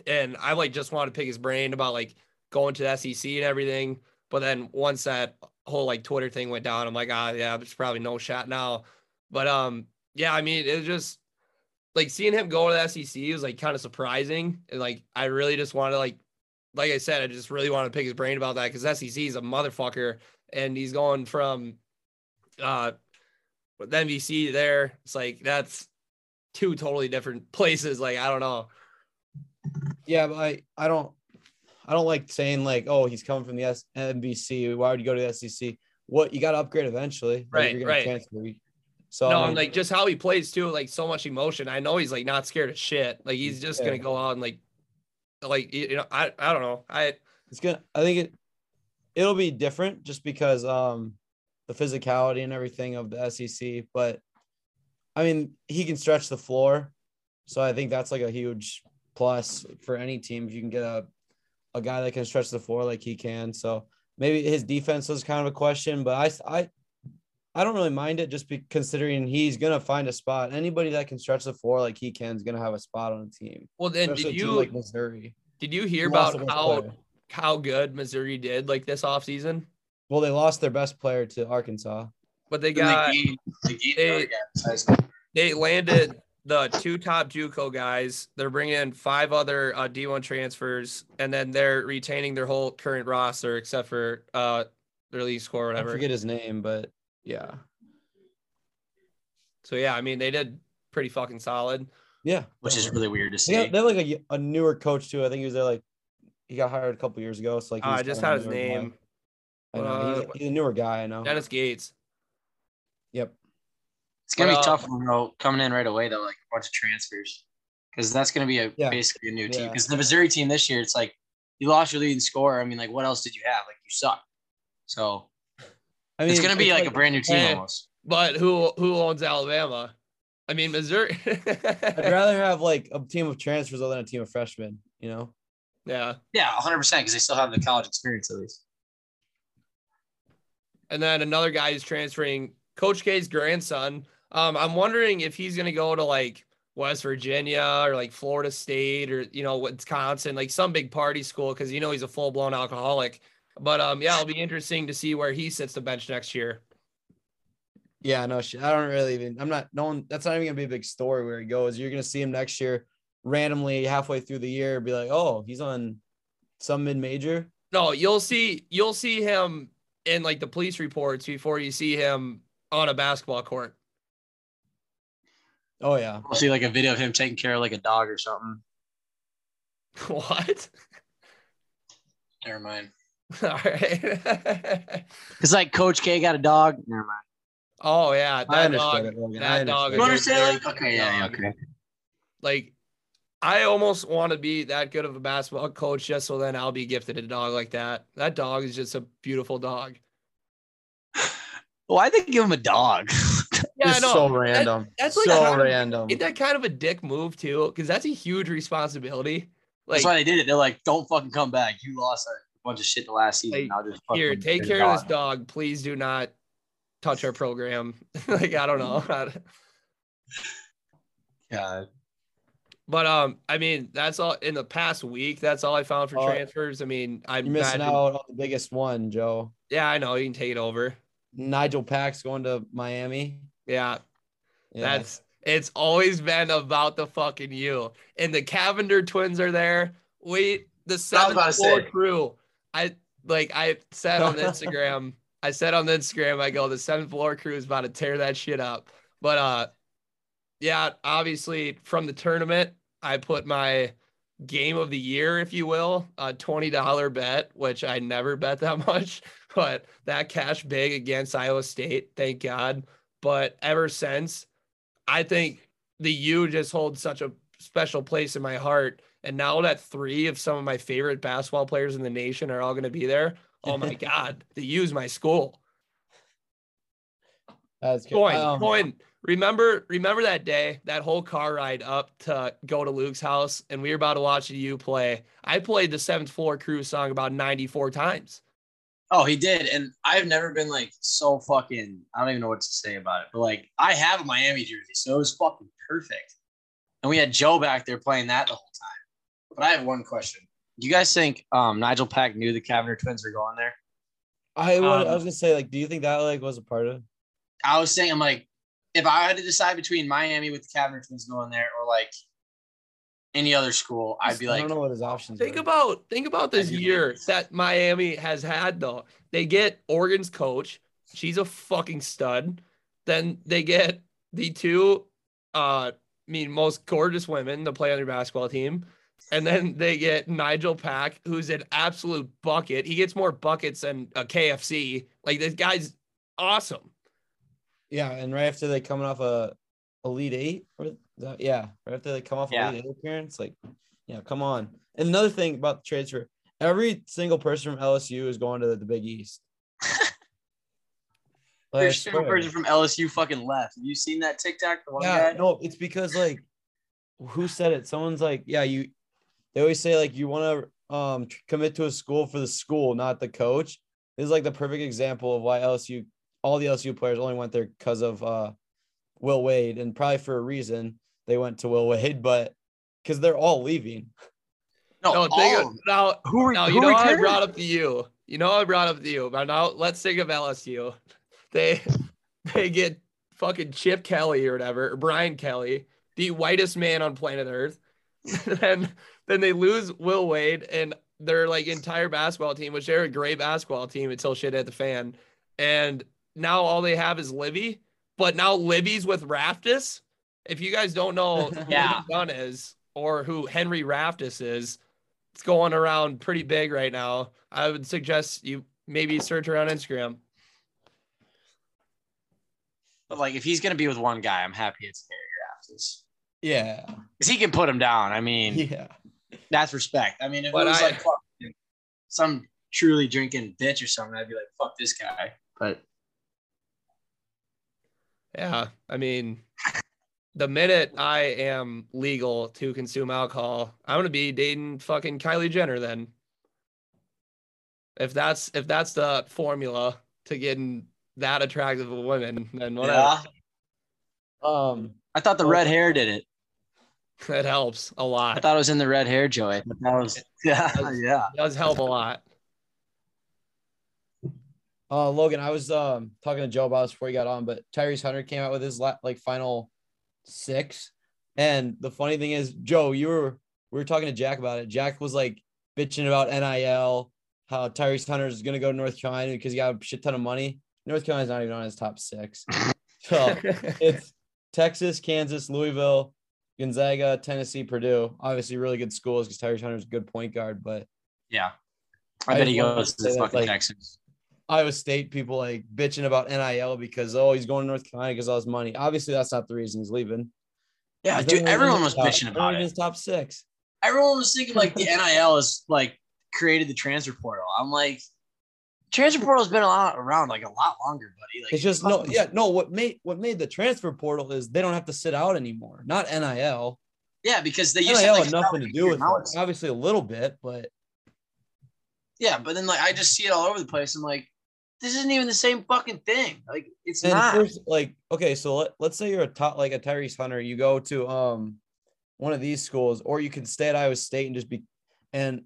and I like just wanted to pick his brain about like going to the SEC and everything. But then once that whole like Twitter thing went down, I'm like, ah, yeah, there's probably no shot now. But um, yeah, I mean, it just like seeing him go to the SEC was like kind of surprising, and like I really just wanted to like, like I said, I just really wanted to pick his brain about that because SEC is a motherfucker, and he's going from uh with MVC there. It's like that's two totally different places. Like I don't know. Yeah, but I, I don't I don't like saying like, oh, he's coming from the S- MVC. Why would you go to the SEC? What you got to upgrade eventually. Right, right. Transfer. So no, I and mean, like just how he plays too, like so much emotion. I know he's like not scared of shit. Like he's just Yeah. gonna go out and like, like you know, I I don't know. I it's gonna. I think it it'll be different just because um the physicality and everything of the SEC. But I mean, he can stretch the floor, so I think that's like a huge plus for any team if you can get a a guy that can stretch the floor like he can. So maybe his defense was kind of a question, but I I I don't really mind it just be considering he's gonna find a spot. Anybody that can stretch the floor like he can is gonna have a spot on the team. well then Especially did you like Missouri? did you hear about how player. how good Missouri did like this offseason? Well, they lost their best player to Arkansas. But they got they they gained they- another guy besides them. they landed the two top JUCO guys. They're bringing in five other uh, D1 transfers, and then they're retaining their whole current roster except for uh their lead score or I whatever. forget his name, but yeah, So yeah, I mean they did pretty fucking solid. yeah, Uh-huh. is really weird to see. Yeah, they're like a, a newer coach too. I think he was there like he got hired a couple years ago. So like Uh, I just had his newer guy. name. I know Uh, he's, he's a newer guy. I know. Dennis Gates. Yep. It's gonna But, be uh, tough when though coming in right away though, like a bunch of transfers, because that's gonna be a Yeah. basically a new team. Yeah. Because the Missouri team this year, it's like you lost your leading scorer. I mean, like what else did you have? Like you suck. So I mean, it's gonna be like, a brand new team eh, almost. But who who owns Alabama? I mean Missouri. I'd rather have like a team of transfers other than a team of freshmen. You know. yeah. Yeah, 100 percent because they still have the college experience at least. And then another guy who's transferring, Coach K's grandson. Um, I'm wondering if he's gonna go to like West Virginia or like Florida State or you know Wisconsin, like some big party school, because you know he's a full blown alcoholic. But um, yeah, it'll be interesting to see where he sits the bench next year. Yeah, no shit. I don't really even. I'm not. No one. That's not even gonna be a big story where he goes. You're gonna see him next year, randomly halfway through the year, be like, oh, he's on some mid major. No, you'll see you'll see him in like the police reports before you see him on a basketball court. Oh yeah. We'll see like a video of him taking care of like a dog or something. what? Never mind. All right. It's like Coach K got a dog. Never mind. oh yeah, I that understood dog. it, Logan. that I dog You it. is a understand? Like, okay, yeah, yeah, okay. like I almost want to be that good of a basketball coach just so then I'll be gifted a dog like that. That dog is just a beautiful dog. Why they give him a dog? Yeah, I It's know. so That- random. that's like so kind of- random. Isn't that kind of a dick move too? Because that's a huge responsibility. Like That's why they did it. They're like, don't fucking come back. You lost a bunch of shit the last season. Like, Now just here, take care of this dog." dog. Please do not touch our program. like I don't know. God. But um, I mean, that's all in the past week. That's all I found for Oh, transfers. I mean, I'm You're missing out on the biggest one, Joe. Yeah, I know. You can take it over. Nigel Pack's going to Miami. Yeah, Yeah. that's it's always been about the fucking you. And the Cavinder twins are there. Wait, the seventh floor say. crew. I like I said on Instagram. I said on Instagram, I go, the seventh floor crew is about to tear that shit up. But uh yeah, obviously from the tournament, I put my game of the year, if you will, a $20 bet, which I never bet that much, but that cash big against Iowa State, thank God. But ever since, I think the U just holds such a special place in my heart. And now that three of some of my favorite basketball players in the nation are all going to be there, oh my God, the U is my school. That's good. Coin, Um, coin. Remember, remember that day, that whole car ride up to go to Luke's house, and we were about to watch the U play. I played the seventh floor crew song about 94 times. Oh, he did. And I've never been like so fucking, I don't even know what to say about it. But like, I have a Miami jersey, so it was fucking perfect. And we had Joe back there playing that the whole time. But I have one question. Do you guys think um, Nigel Pack knew the Cavinder twins were going there? I, would, I Um, was gonna say, like, do you think that like was a part of? I was saying, I'm like, if I had to decide between Miami with the Cavinder twins going there or like any other school, I'd be like, I like, don't know what his options. Think are. about think about this I do. year that Miami has had though. They get Oregon's coach. She's a fucking stud. Then they get the two uh I mean most gorgeous women to play on their basketball team. And then they get Nigel Pack, who's an absolute bucket. He gets more buckets than a KFC. Like this guy's awesome. Yeah, and right after they coming off a elite eight, or is that, yeah, right after they come off Yeah. eight appearance, like, yeah, come on. And another thing about the transfer, every single person from LSU is going to the, the Big East. Like, There's a person from LSU fucking left. Have you seen that TikTok? The one Yeah, guy? no, it's because like, who said it? Someone's like, yeah, you. They always say like you want to um commit to a school for the school, not the coach. This is like the perfect example of why LSU, all the LSU players only went there because of uh Will Wade, and probably for a reason they went to Will Wade, but because they're all leaving. No, No, all of of, now Who, re- Now who you know I brought up the you. You know I brought up the you, But now let's think of LSU. They they get fucking Chip Kelly or whatever, or Brian Kelly, the whitest man on planet Earth. and then they lose Will Wade and their like entire basketball team, which they're a great basketball team until shit hit the fan. And now all they have is Livvy, but now Livvy's with Raftis. If you guys don't know who Yeah. Livvy Dunne is or who Henry Raftis is, it's going around pretty big right now. I would suggest you maybe search around Instagram. But like, if he's gonna be with one guy, I'm happy it's Harry Raftis. Yeah, Because he can put him down. I mean, yeah. that's respect. I mean, if But it was I- like fucking some truly drinking bitch or something, I'd be like, fuck this guy. But Yeah, I mean, the minute I am legal to consume alcohol, I'm gonna be dating fucking Kylie Jenner then. If that's if that's the formula to getting that attractive of women, then whatever. yeah, Um, I thought the red hair did it. That helps a lot. I thought it was in the red hair, Joey. But that was yeah, yeah. It does help a lot. Uh, Logan, I was um talking to Joe about this before he got on, but Tyrese Hunter came out with his la- like final six, and the funny thing is, Joe, you were we were talking to Jack about it. Jack was like bitching about NIL, how Tyrese Hunter is gonna go to North Carolina because he got a shit ton of money. North Carolina's not even on his top six. So it's Texas, Kansas, Louisville, Gonzaga, Tennessee, Purdue. Obviously, really good schools because Tyrese Hunter's a good point guard, but Yeah. I, I bet he goes to to say the that, fucking like- Texans. Iowa State people like bitching about NIL because oh he's going to North Carolina because all his money. Obviously, that's not the reason he's leaving. Yeah, dude, not even in everyone was top- bitching about it. His top six. Everyone was thinking like the NIL is like created the transfer portal. I'm like, transfer portal has been a lot around like a lot longer, buddy. Like It's just no, yeah, no. What made what made the transfer portal is they don't have to sit out anymore. Not NIL. yeah, because they NIL used to have, like, nothing to do with it. Obviously, a little bit, but Yeah, but then like I just see it all over the place. I'm like, this isn't even the same fucking thing. Like it's and not. first, like, okay, so let, let's say you're a top, like a Tyrese Hunter, you go to um one of these schools, or you can stay at Iowa State and just be, and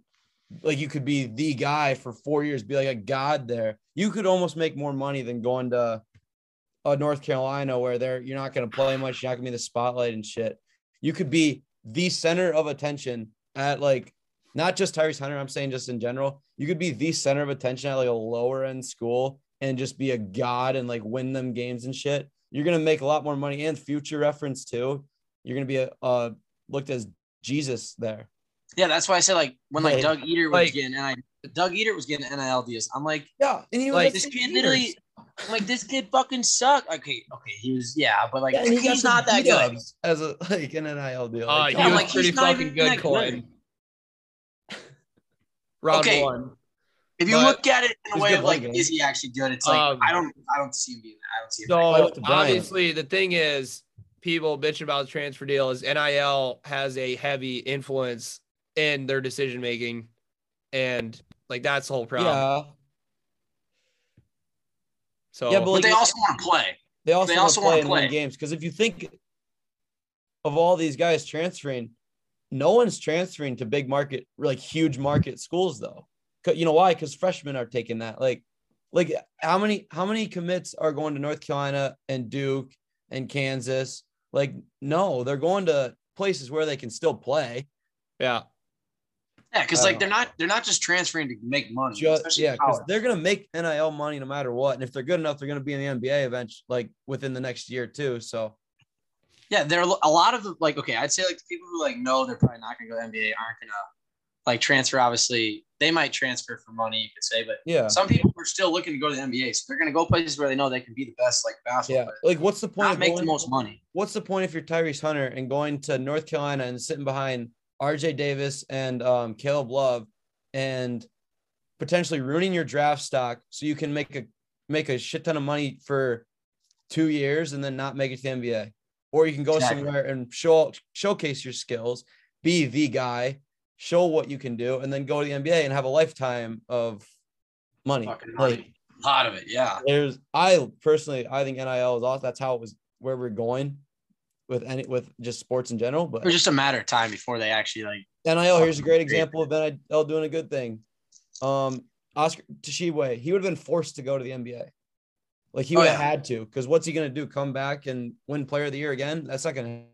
like you could be the guy for four years, be like a god there. You could almost make more money than going to uh, North Carolina, where they're you're not going to play much, you're not going to be the spotlight and shit. You could be the center of attention at like not just Tyrese Hunter. I'm saying just in general. You could be the center of attention at like a lower end school and just be a god and like win them games and shit. You're gonna make a lot more money and future reference too. You're gonna be a uh looked as Jesus there. yeah, that's why I said like when like Like- Doug Eater was like- getting I Doug Eater was getting NIL deals. I'm like, Yeah, and he was Like, like this kid years. literally, I'm like this kid fucking sucked. Okay, okay, he was yeah, but like Yeah, he he's not that good. As a like an NIL deal. Uh, Like, he was like, he's pretty not fucking even good, good. Coin. Round Okay. one. If you But look at it in a way of like, looking. is he actually good? It's like Um, I don't, I don't see him being. I don't see him. So Play with the Bryant. obviously, the thing is, people bitching about the transfer deal is NIL has a heavy influence in their decision making, and like that's the whole problem. yeah, So Yeah, but but like- they also want to play. they also, They wanna also play wanna and win play. games because if you think of all these guys transferring, no one's transferring to big market, like huge market schools though. You know why? Because freshmen are taking that. Like, like how many how many commits are going to North Carolina and Duke and Kansas? Like, no, they're going to places where they can still play. yeah, Yeah, because like uh, they're not, they're not just transferring to make money. Just, yeah, because they're gonna make NIL money no matter what, and if they're good enough, they're gonna be in the NBA eventually, like within the next year too. So Yeah, there are a lot of like. Okay, I'd say like the people who like know they're probably not gonna go to the NBA aren't gonna like transfer. Obviously, they might transfer for money, you could say, but yeah, some people are still looking to go to the NBA, so they're gonna go places where they know they can be the best, like basketball, yeah. player, Like, what's the point? not of make the most money. what's the point if you're Tyrese Hunter and going to North Carolina and sitting behind RJ Davis and um, Caleb Love and potentially ruining your draft stock so you can make a make a shit ton of money for two years and then not make it to the NBA? Or you can go Exactly. somewhere and show showcase your skills, be the guy, show what you can do, and then go to the NBA and have a lifetime of money. Fucking Like. A lot of it, yeah. there's I personally I think NIL is awesome. That's how it was where we're going with any with just sports in general. But It was just a matter of time before they actually like. NIL here's a great example of NIL doing a good thing. Um, Oscar Tshiebwe, he would have been forced to go to the NBA. Like he Oh, would have yeah. had to, because what's he gonna do? Come back and win Player of the Year again? That's not gonna.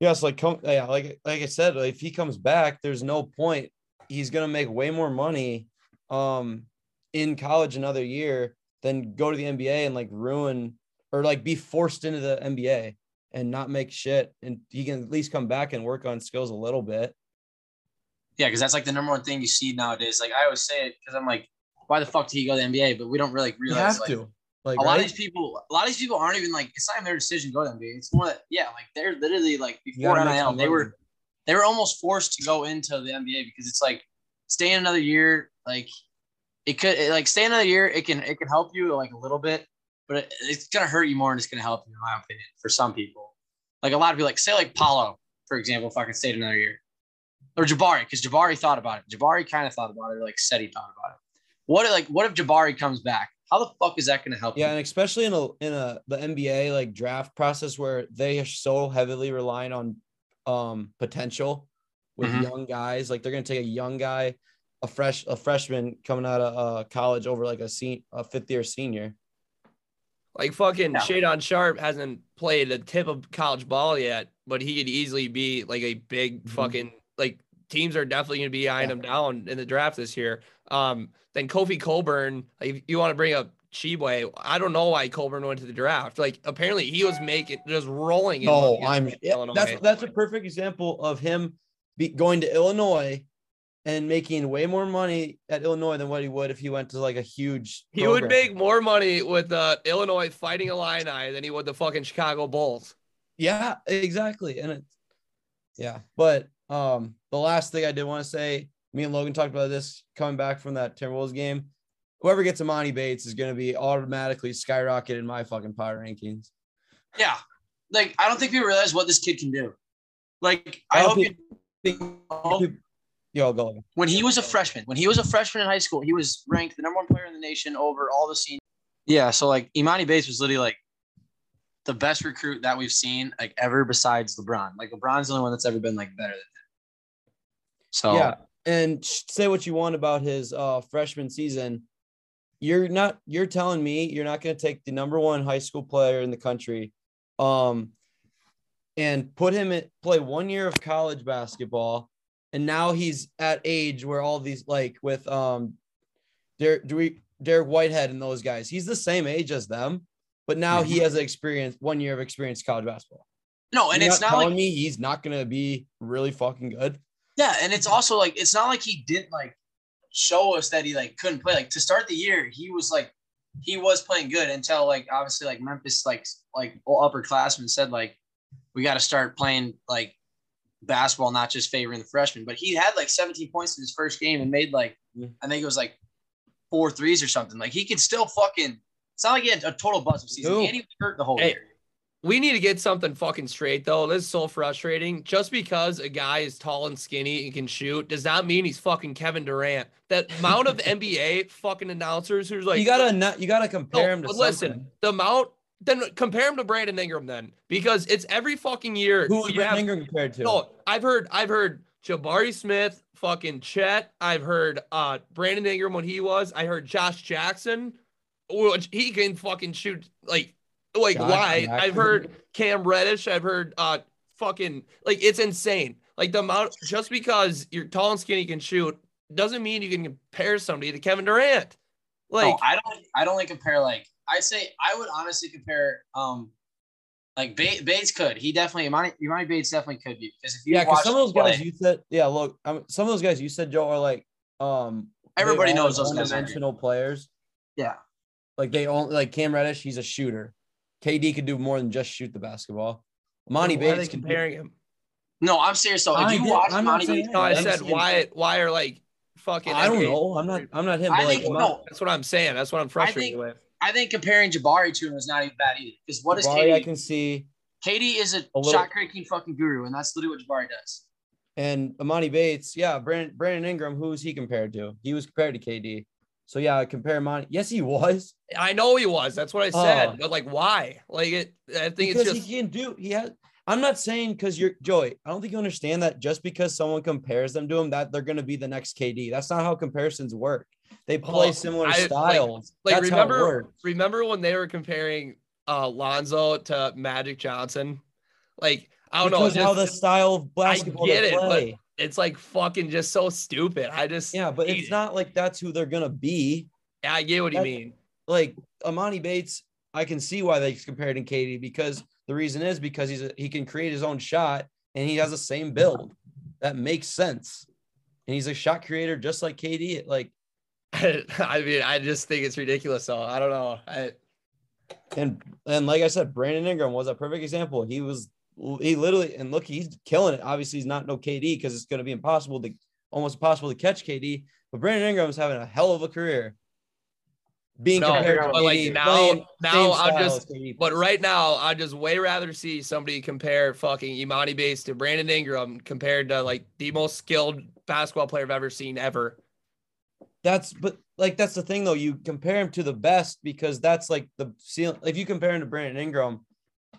Yes, like come, yeah, like like I said, like, if he comes back, there's no point. He's gonna make way more money, um, in college another year than go to the NBA and like ruin or like be forced into the NBA and not make shit. And he can at least come back and work on skills a little bit. Yeah, because that's like the number one thing you see nowadays. Like I always say it because I'm like, why the fuck did he go to the NBA? But we don't really You realize have like, to. Like a lot right? of these people, a lot of these people aren't even like it's not even their decision to go to the NBA. It's more that yeah, like they're literally like before NIL, they were they were almost forced to go into the NBA because it's like stay another year, like it could it, like stay another year, it can it can help you like a little bit, but it, it's gonna hurt you more and it's gonna help you, in my opinion, for some people. Like a lot of people, like say like Paulo, for example, fucking stayed another year. Or Jabari, because Jabari thought about it. Jabari kind of thought about it, or like said he thought about it. What if, like what if Jabari comes back? How the fuck is that gonna help? Yeah, you? and especially in a in a the NBA like draft process where they are so heavily relying on um potential with Mhm. young guys. Like they're gonna take a young guy, a fresh a freshman coming out of uh, college over like a sen- a fifth year senior. like fucking Yeah. Shaedon Sharpe hasn't played a tip of college ball yet, but he could easily be like a big Mhm. fucking like teams are definitely gonna be eyeing Yeah. him down in the draft this year. Um, then Kofi Cockburn, like you want to bring up Tshiebwe, I don't know why Cockburn went to the draft. Like apparently he was making just rolling. Oh, I'm Illinois. that's that's a perfect example of him be, going to Illinois and making way more money at Illinois than what he would if he went to like a huge. he would make more money with uh, Illinois fighting Illini than he would the fucking Chicago Bulls. Yeah, exactly. And it's yeah, but um the last thing I did want to say, me and Logan talked about this coming back from that Timberwolves game. Whoever gets Emoni Bates is gonna be automatically skyrocketed in my fucking power rankings. Yeah. Like I don't think people realize what this kid can do. Like I I'll hope you oh. Yo, go. When he was a freshman, when he was a freshman in high school, he was ranked the number one player in the nation over all the seniors. Yeah, so like Emoni Bates was literally like the best recruit that we've seen like ever besides LeBron. Like LeBron's the only one that's ever been like better than him. So Yeah, and say what you want about his uh freshman season. You're not. You're telling me you're not going to take the number one high school player in the country, um, and put him in play one year of college basketball, and now he's at age where all these like with um, Dariq, do we Dariq Whitehead and those guys. He's the same age as them, but now he has experience one year of experience college basketball. no, and You're it's not telling like me he's not going to be really fucking good. Yeah, and it's also like it's not like he didn't like show us that he like couldn't play. Like to start the year, he was like he was playing good until like obviously like Memphis like like upperclassmen said like we got to start playing like basketball, not just favoring the freshmen. But he had like 17 points in his first game and made like I think it was like four threes or something. Like he could still fucking. It's not like he had a total bust of season. Who? And he was hurt the whole Hey, year. We need to get something fucking straight though. This is so frustrating. Just because a guy is tall and skinny and can shoot does not mean he's fucking Kevin Durant. That amount of NBA fucking announcers who's like you gotta not. You gotta No, compare him to listen, something. the amount then compare him to Brandon Ingram then because it's every fucking year. Who was you have- Brandon Ingram compared to? No, I've heard I've heard Jabari Smith, fucking Chet. I've heard uh Brandon Ingram when he was. I heard Josh Jackson, which he can fucking shoot like like Josh why? I've heard Cam Reddish. I've heard uh fucking like it's insane. Like the amount just because you're tall and skinny can shoot doesn't mean you can compare somebody to Kevin Durant. Like no, I don't. I don't like compare. Like I'd say, I would honestly compare. Um, like Bates, Bates could. He definitely. Emoni, Emoni Bates definitely could be because if you yeah, because some of those him play- guys you said, yeah, look, I mean, some of those guys you said, Joe, are like, um, Everybody knows are those guys are good. one-dimensional players. yeah, Like they only like Cam Reddish, he's a shooter. KD could do more than just shoot the basketball. Monty why are they Bates can comparing him. no, I'm serious. though. if I you did- watch I'm not Emoni Bates, No, I I'm said saying- why why are like fucking I don't NBA know. I'm not. I'm not him. I But like, think Mon- no. That's what I'm saying. That's what I'm frustrated think- with. I think comparing Jabari to him is not even bad either. Because what is Jabari, I KD? can see, KD is a, A shot creating fucking guru, and that's literally what Jabari does. and Emoni Bates, yeah, Brandon Brandon Ingram. Who's he compared to? He was compared to KD. So yeah, I compare Monty. Yes, he was. I know he was. That's what I said. Oh. But like, why? Like it. I think it's just. he can do. He has. I'm not saying because you're Joey. I don't think you understand that just because someone compares them to him, that they're going to be the next KD. That's not how comparisons work. They play Oh, similar I- styles. like, it remember- remember when they were comparing uh Lonzo to Magic Johnson? Like I don't because know. how the style of basketball get they it, play. It's like fucking just so stupid. I just yeah, but it's it. not like that's who they're gonna be. I get what you that- mean. Like Emoni Bates, I can see why they compared him to KD because the reason is because he's a, he can create his own shot and he has the same build. That makes sense. And he's a shot creator just like KD. Like I mean, I just think it's ridiculous. So I don't know. I, and and like I said, Brandon Ingram was a perfect example. He was he literally and look, he's killing it. Obviously, he's not no KD because it's going to be impossible to almost impossible to catch KD. But Brandon Ingram's having a hell of a career. Being No, compared to but, like, KD, now- playing now I'm just- But right now, I'd just way rather see somebody compare fucking Emoni Bates to Brandon Ingram compared to like the most skilled basketball player I've ever seen ever. That's but like that's the thing though. You compare him to the best because that's like the ceiling. If you compare him to Brandon Ingram,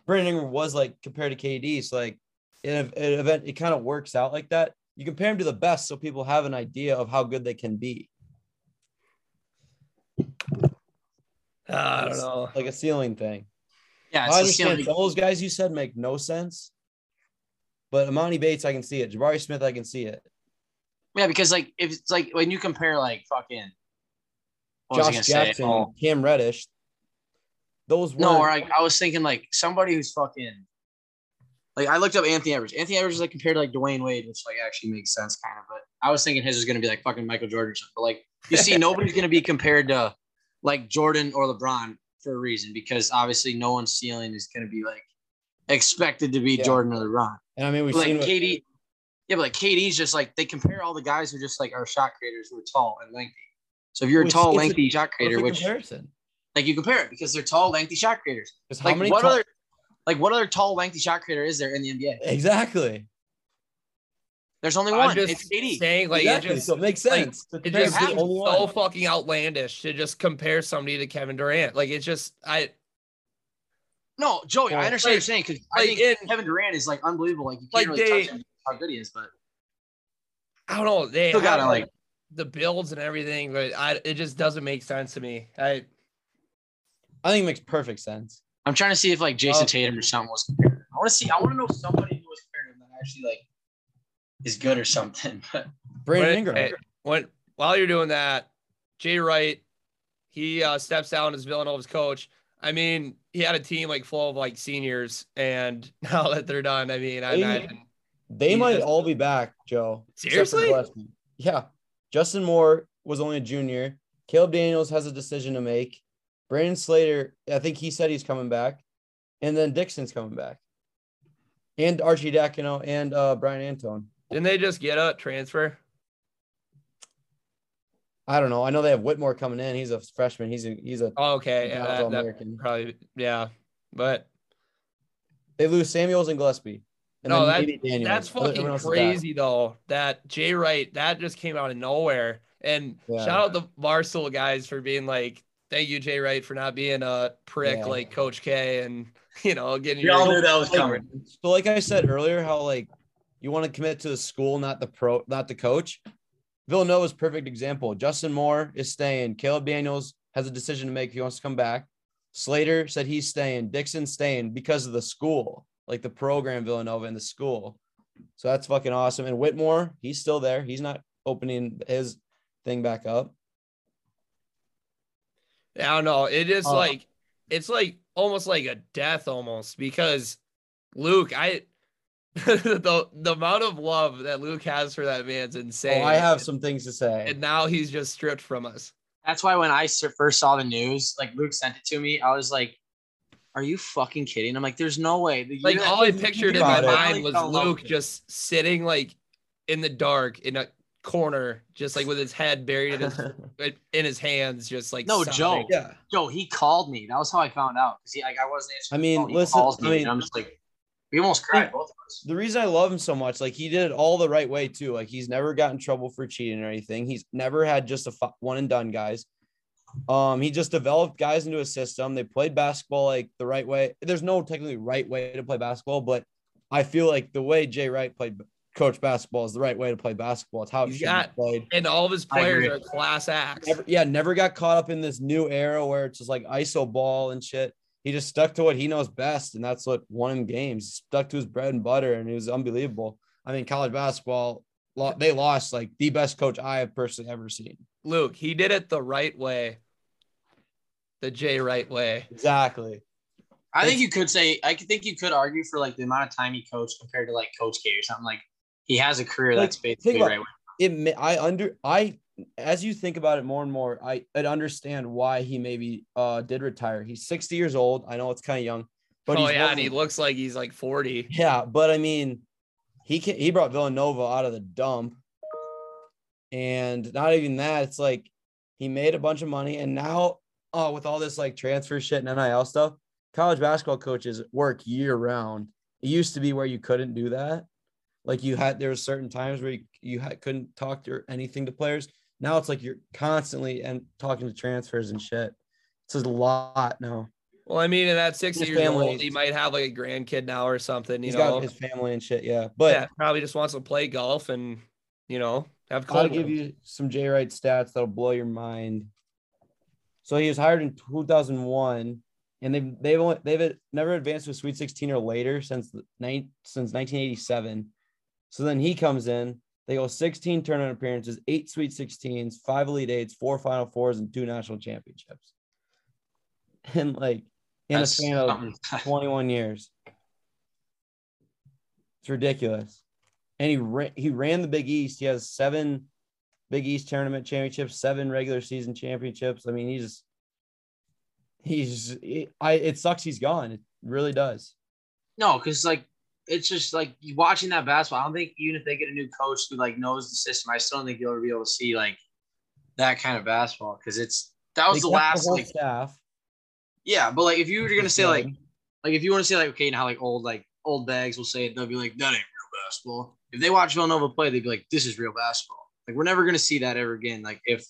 Brandon Ingram was like compared to KD. So like in an event, it kind of works out like that. You compare him to the best so people have an idea of how good they can be. Uh, I don't know. Like a ceiling thing. Yeah, I it's the understand ceiling. those guys you said make no sense. But Emoni Bates, I can see it. Jabari Smith, I can see it. Yeah, because like if it's like when you compare like fucking what was I Josh gonna say? Jackson, Oh, Cam Reddish. Those were no, or like I was thinking like somebody who's fucking like I looked up Anthony Edwards. Anthony Edwards is like compared to like Dwyane Wade, which like actually makes sense kind of. But I was thinking his was gonna be like fucking Michael Jordan or something. But like you see, nobody's gonna be compared to like Jordan or LeBron for a reason because obviously no one's ceiling is gonna be like expected to be Yeah. Jordan or LeBron. And I mean, we've Like seen what, KD, yeah, but like KD's just like they compare all the guys who just like are shot creators who are tall and lengthy. So if you're a tall, it's a lengthy shot creator, perfect which comparison. Like you compare it because they're tall, lengthy shot creators. Because how Like many what tall- other like what other tall, lengthy shot creator is there in the NBA? exactly. There's only I'm one. just It's KD. saying, like, exactly. it just so it makes like, sense. it Compare just to the seems only so one. fucking outlandish to just compare somebody to Kevin Durant. Like, it's just I No, Joey, I Well, understand what you're saying because I think in- Kevin Durant is like unbelievable. Like you can't really they- touch him how good he is, but I don't know. They Still gotta, like like- the builds and everything, but I it just doesn't make sense to me. I I think it makes perfect sense. I'm trying to see if like Jayson Oh. Tatum or something was compared. I want to see. I want to know somebody who was compared to him that actually like is good or something. But Brandon when, Ingram. hey, when while you're doing that, Jay Wright, he uh, steps down as Villanova's coach. I mean, he had a team like full of like seniors, and now that they're done, I mean, I They- imagine They He might just- all be back, Joe. Seriously? Yeah. Justin Moore was only a junior. Caleb Daniels has a decision to make. Brandon Slater, I think he said he's coming back. And then Dixon's coming back. And Arcidiacono and uh, Bryan Antoine. didn't they just get a transfer? I don't know. I know they have Whitmore coming in. He's a freshman. He's a he's a Oh, okay, yeah, that, that American. probably yeah, but They lose Samuels and Gillespie. And No, that- that's fucking else is back. crazy though. That Jay Wright that just came out of nowhere, and Yeah. shout out the Barstool guys for being like, thank you Jay Wright for not being a prick Yeah. like Coach K, and you know getting we all your knew that was coming. So, like I said earlier, how like you want to commit to the school, not the pro, not the coach. Villanova's perfect example. Justin Moore is staying. Caleb Daniels has a decision to make if he wants to come back. Slater said he's staying. Dixon's staying because of the school, like the program Villanova and the school. So that's fucking awesome. And Whitmore, he's still there. He's not opening his thing back up. I don't know. It is Uh, like it's like almost like a death almost because Luke, I the the amount of love that Luke has for that man's insane. Oh, I have some things to say. and now he's just stripped from us. That's why when I first saw the news, like Luke sent it to me, I was like, "Are you fucking kidding?" I'm like, "There's no way." The Like all I pictured in my it. mind was fell in love Luke just sitting like in the dark in a corner, just like with his head buried in his in his hands, just like No, sobbing. Joe. yeah. Joe, he called me. That was how I found out because he like I wasn't answering. I mean, listen, calls I mean- and I'm just like, we almost cried, both of us. the reason I love him so much, like he did it all the right way too. Like he's never got in trouble for cheating or anything. He's never had just a one and done guys. Um, he just developed guys into a system. They played basketball like the right way. There's no technically right way to play basketball, but I feel like the way Jay Wright played coach basketball is the right way to play basketball. It's how it He's should got- be played. And all of his players are class acts. Never, yeah, never got caught up in this new era where it's just like ISO ball and shit. He just stuck to what he knows best, and that's what won him games. Stuck to his bread and butter, and it was unbelievable. I mean, college basketball, they lost like the best coach I have personally ever seen. Luke, he did it the right way. The Jay right way. Exactly. I think you could say I think you could argue for like the amount of time he coached compared to like Coach K or something. Like he has a career Like, that's think basically about- right. It. ma- I under. I as you think about it more and more, I I understand why he maybe uh did retire. He's sixty years old. I know it's kind of young, but oh he's yeah, and he looks like he's like 40. Yeah, but I mean, he can he brought Villanova out of the dump, and not even that. It's like he made a bunch of money, and now, oh, with all this like transfer shit and NIL stuff, college basketball coaches work year round. It used to be where you couldn't do that. Like you had there were certain times where you, you had, couldn't talk to anything to players. Now it's like you're constantly and talking to transfers and shit. It's a lot now. Well, I mean, and at 60 His years family- old, he might have like a grandkid now or something, you He's know. got his family and shit. Yeah, but yeah, probably just wants to play golf and you know have I'll give you some Jay Wright stats that'll blow your mind. So he was hired in 2001, and they've they've only, they've never advanced to a Sweet 16 or later since the since 1987. So then he comes in. They go 16 tournament appearances, eight Sweet 16s, five Elite Eights, four Final Fours, and two national championships. And like in That's a span of something. 21 years. It's ridiculous. And he ran, he ran the Big East. He has seven Big East tournament championships, seven regular season championships. I mean, he's he's he- I it sucks he's gone. It really does. No, because like it's just like watching that basketball. I don't think even if they get a new coach who like knows the system, I still don't think you'll ever be able to see like that kind of basketball because it's that was They the last whole like staff. yeah. But like if you were gonna say like like if you want to say like okay, now like old like old bags will say it, they'll be like that ain't real basketball. If they watch Villanova play, they'd be like this is real basketball. Like we're never gonna see that ever again. Like if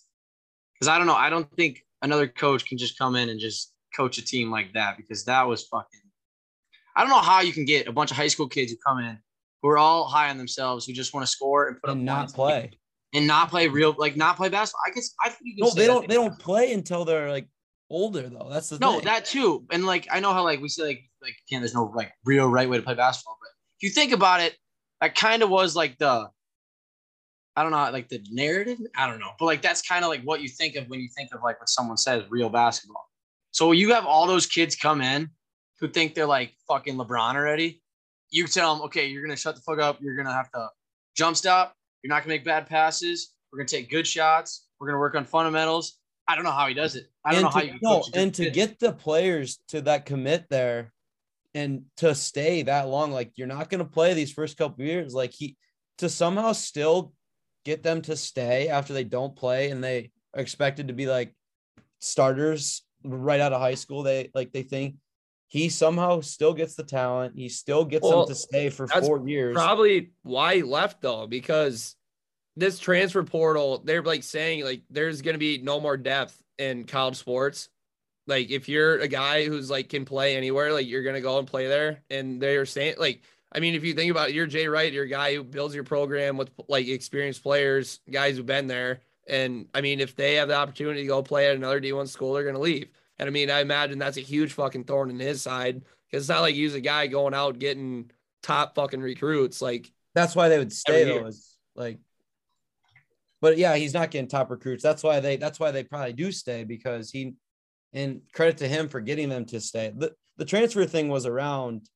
because I don't know, I don't think another coach can just come in and just coach a team like that because that was fucking. I don't know how you can get a bunch of high school kids who come in who are all high on themselves who just want to score and put and up not play. and not play real like not play basketball. I guess I think you can No, they don't. They don't play until they're like older though. That's the No, thing. that too. And like I know how like we say like like can't there's no like real right way to play basketball, but if you think about it, that kind of was like the I don't know, like the narrative. I don't know, but like that's kind of like what you think of when you think of like what someone says real basketball. So you have all those kids come in who think they're like fucking LeBron already. You tell them, okay, you're gonna shut the fuck up. You're gonna have to jump stop. You're not gonna make bad passes. We're gonna take good shots. We're gonna work on fundamentals. I don't know how he does it. I don't and know how you no, coach a good and to get the players to that commit there and to stay that long, like you're not gonna play these first couple years. Like he to somehow still get them to stay after they don't play and they are expected to be like starters right out of high school. They like they think he somehow still gets the talent. He still gets Well, them to stay for four years. Probably why he left though, because this transfer portal, they're like saying like there's gonna be no more depth in college sports. Like if you're a guy who's like can play anywhere, like you're gonna go and play there. And they're saying like, I mean, if you think about it, you're Jay Wright, you're a guy who builds your program with like experienced players, guys who've been there. And I mean, if they have the opportunity to go play at another D1 school, they're gonna leave. And I mean, I imagine that's a huge fucking thorn in his side. Cause it's not like he's a guy going out getting top fucking recruits. Like That's why they would stay though. Is like, but yeah, he's not getting top recruits. That's why they. That's why they probably do stay because he, and credit to him for getting them to stay. the The transfer thing was around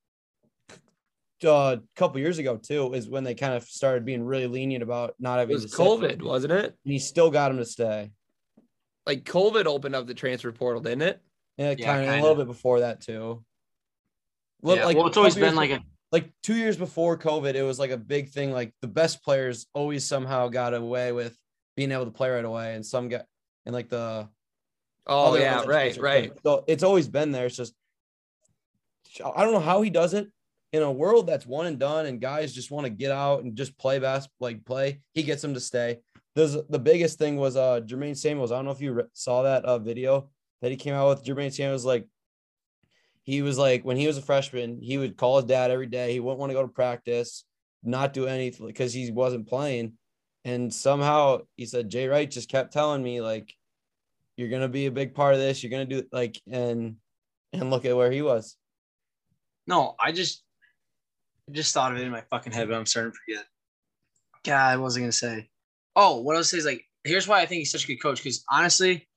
uh, a couple years ago too. Is when they kind of started being really lenient about not it having was to sit. COVID, wasn't it? And he still got him to stay. Like COVID opened up the transfer portal, didn't it? Yeah, Yeah, kind of a little bit before that too. Well, Yeah, like well, it's always been like a like two years before COVID, it was like a big thing. Like the best players always somehow got away with being able to play right away, and some got and like the Oh yeah, right, right. quick. So it's always been there. It's just I don't know how he does it in a world that's one and done, and guys just want to get out and just play bas like play. He gets them to stay. There's the biggest thing was uh Jermaine Samuels. I don't know if you re- saw that uh video that he came out with. Jermaine Samuels like he was like when he was a freshman, he would call his dad every day. He wouldn't want to go to practice, not do anything because he wasn't playing. And somehow he said Jay Wright just kept telling me like, "You're gonna be a big part of this. You're gonna do like," and and look at where he was. No, I just I just thought of it in my fucking head, but I'm starting to forget. God, I gonna say? Oh, what I was saying is like, here's why I think he's such a good coach. Because honestly,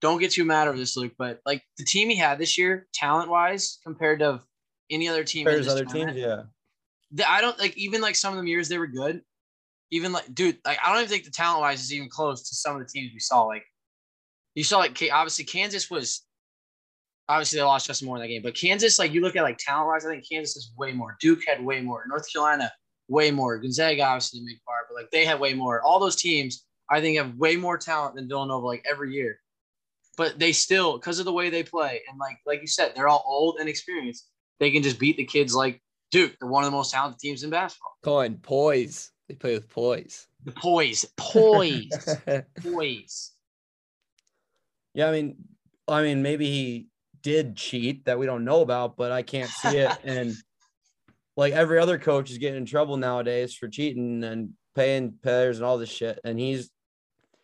don't get too mad over this, Luke. But like the team he had this year, talent wise, compared to any other team, this other tournament, teams, yeah. the- I don't like even like some of them years they were good. Even like, dude, like I don't even think the talent wise is even close to some of the teams we saw. Like, you saw like K- obviously Kansas was obviously they lost Justin Moore in that game, but Kansas, like you look at like talent wise, I think Kansas is way more. Duke had way more. North Carolina way more. Gonzaga obviously didn't make far, but like they had way more. All those teams I think have way more talent than Villanova like every year. But they still, because of the way they play, and like like you said, they're all old and experienced. They can just beat the kids like Duke. They're one of the most talented teams in basketball. Cohen, poise. They play with poise. The poise, poise, poise. Yeah, I mean, I mean, maybe he did cheat that we don't know about, but I can't see it. and like every other coach is getting in trouble nowadays for cheating and paying players and all this shit. And he's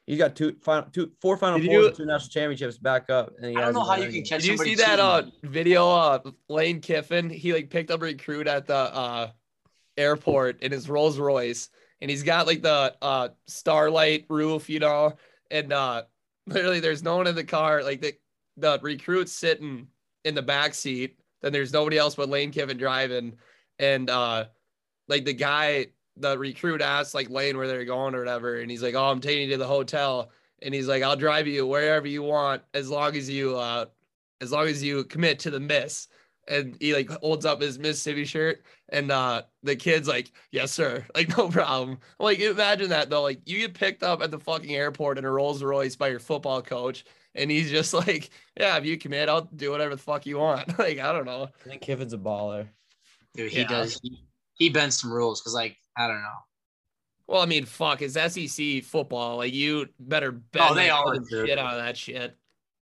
he's got two final two four final Did fours, you- two national championships back up. And he I don't know how done you can catch Did you somebody see that uh cheating. video uh Lane Kiffin? He like picked up a recruit at the uh airport in his Rolls Royce and he's got like the uh starlight roof, you know, and uh literally there's no one in the car, like the the recruit's sitting in the back seat, then there's nobody else but Lane Kiffin driving. And uh like the guy, the recruit asked like Lane where they're going or whatever, and he's like, Oh, I'm taking you to the hotel. And he's like, I'll drive you wherever you want as long as you uh as long as you commit to the miss. and he like holds up his Mississippi shirt, and uh the kid's like, "Yes, sir," like no problem. Like imagine that though, like you get picked up at the fucking airport in a Rolls Royce by your football coach, and he's just like, "Yeah, if you commit, I'll do whatever the fuck you want." like I don't know. I think Kiffin's a baller. Dude, he Yeah. does. He, he bends some rules because, like, I don't know. Well, I mean, fuck, it's SEC football. Like you better oh, bet Oh, they the are, living shit out of that shit.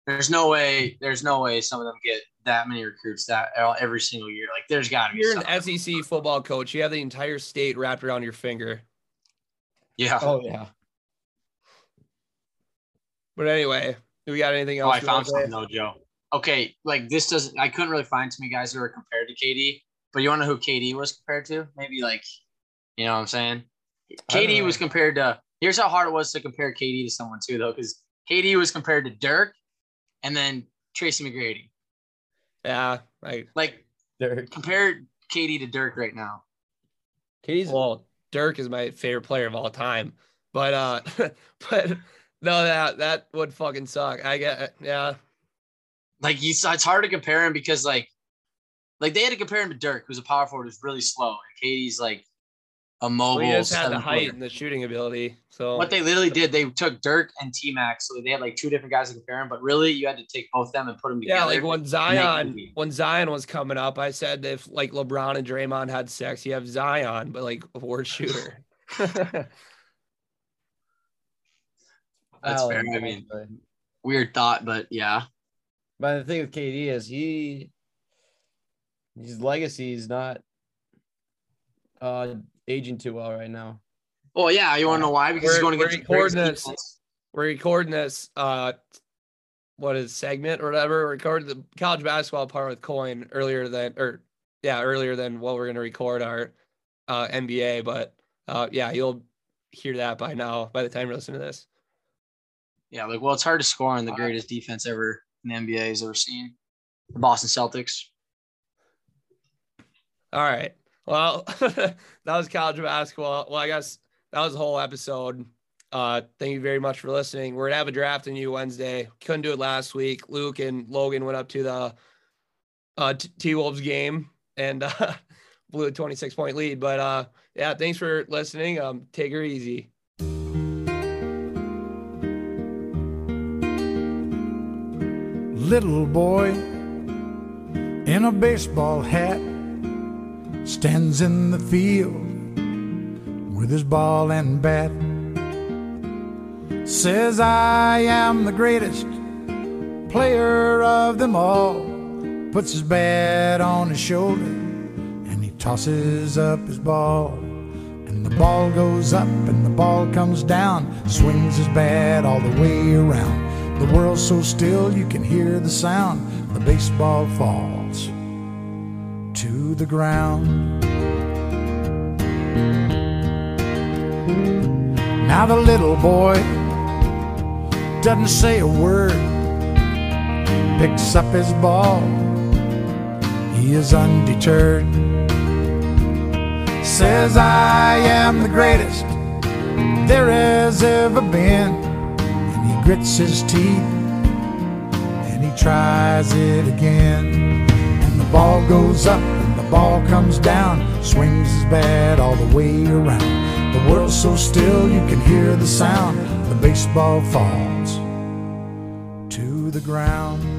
There's no way. There's no way some of them get that many recruits that uh, every single year. Like, there's got to be. You're an SEC football coach. You have the entire state wrapped around your finger. Yeah. Oh yeah. But anyway, do we got anything Oh, else? I found something though, Joe. Okay, like this doesn't. I couldn't really find too many guys who were compared to KD. But you want to know who KD was compared to? Maybe like, you know what I'm saying? KD was compared to. Here's how hard it was to compare KD to someone too, though, because KD was compared to Dirk, and then Tracy McGrady. Yeah, like Like Dirk. compare KD to Dirk right now. KD's well, Dirk is my favorite player of all time. But uh but no, that that would fucking suck. I get yeah. Like he's it's hard to compare him because like like they had to compare him to Dirk, who's a power forward who's really slow, and KD's like a mobile. Well, he just had the height footer. and the shooting ability. So What they literally did, they took Dirk and T Max, so they had like two different guys to compare him. But really, you had to take both them and put them together. yeah, like when Zion when Zion was coming up, I said if like LeBron and Draymond had sex, you have Zion, but like a worse shooter. That's fair. Allen, I mean, weird thought, but yeah. But the thing with KD is he his legacy is not uh aging too well right now. Well, yeah, you want to know why? Because he's We're- going we're against the greatest recording this. defense. We're recording this uh what is segment or whatever. We're the college basketball part with Coin earlier than or yeah, earlier than what we're gonna record our uh NBA, but uh yeah, you'll hear that by now by the time you listen to this. Yeah, like well, it's hard to score on the greatest defense ever in the NBA has ever seen. The Boston Celtics. All right. Well, that was college basketball. Well, I guess that was the whole episode. Uh, thank you very much for listening. We're gonna have a draft in you Wednesday. Couldn't do it last week. Luke and Logan went up to the uh, T Wolves game and uh, blew a 26 point lead. But uh, yeah, thanks for listening. Um, take her easy. little boy in a baseball hat stands in the field with his ball and bat. Says, I am the greatest player of them all. Puts his bat on his shoulder and he tosses up his ball. And the ball goes up and the ball comes down. Swings his bat all the way around. The world's so still you can hear the sound. The baseball falls the ground. Now the little boy doesn't say a word, picks up his ball. He is undeterred. Says, I am the greatest there has ever been. And he grits his teeth and he tries it again. And the ball goes up ball comes down, swings his bat all the way around. The world's so still you can hear the sound. The baseball falls to the ground.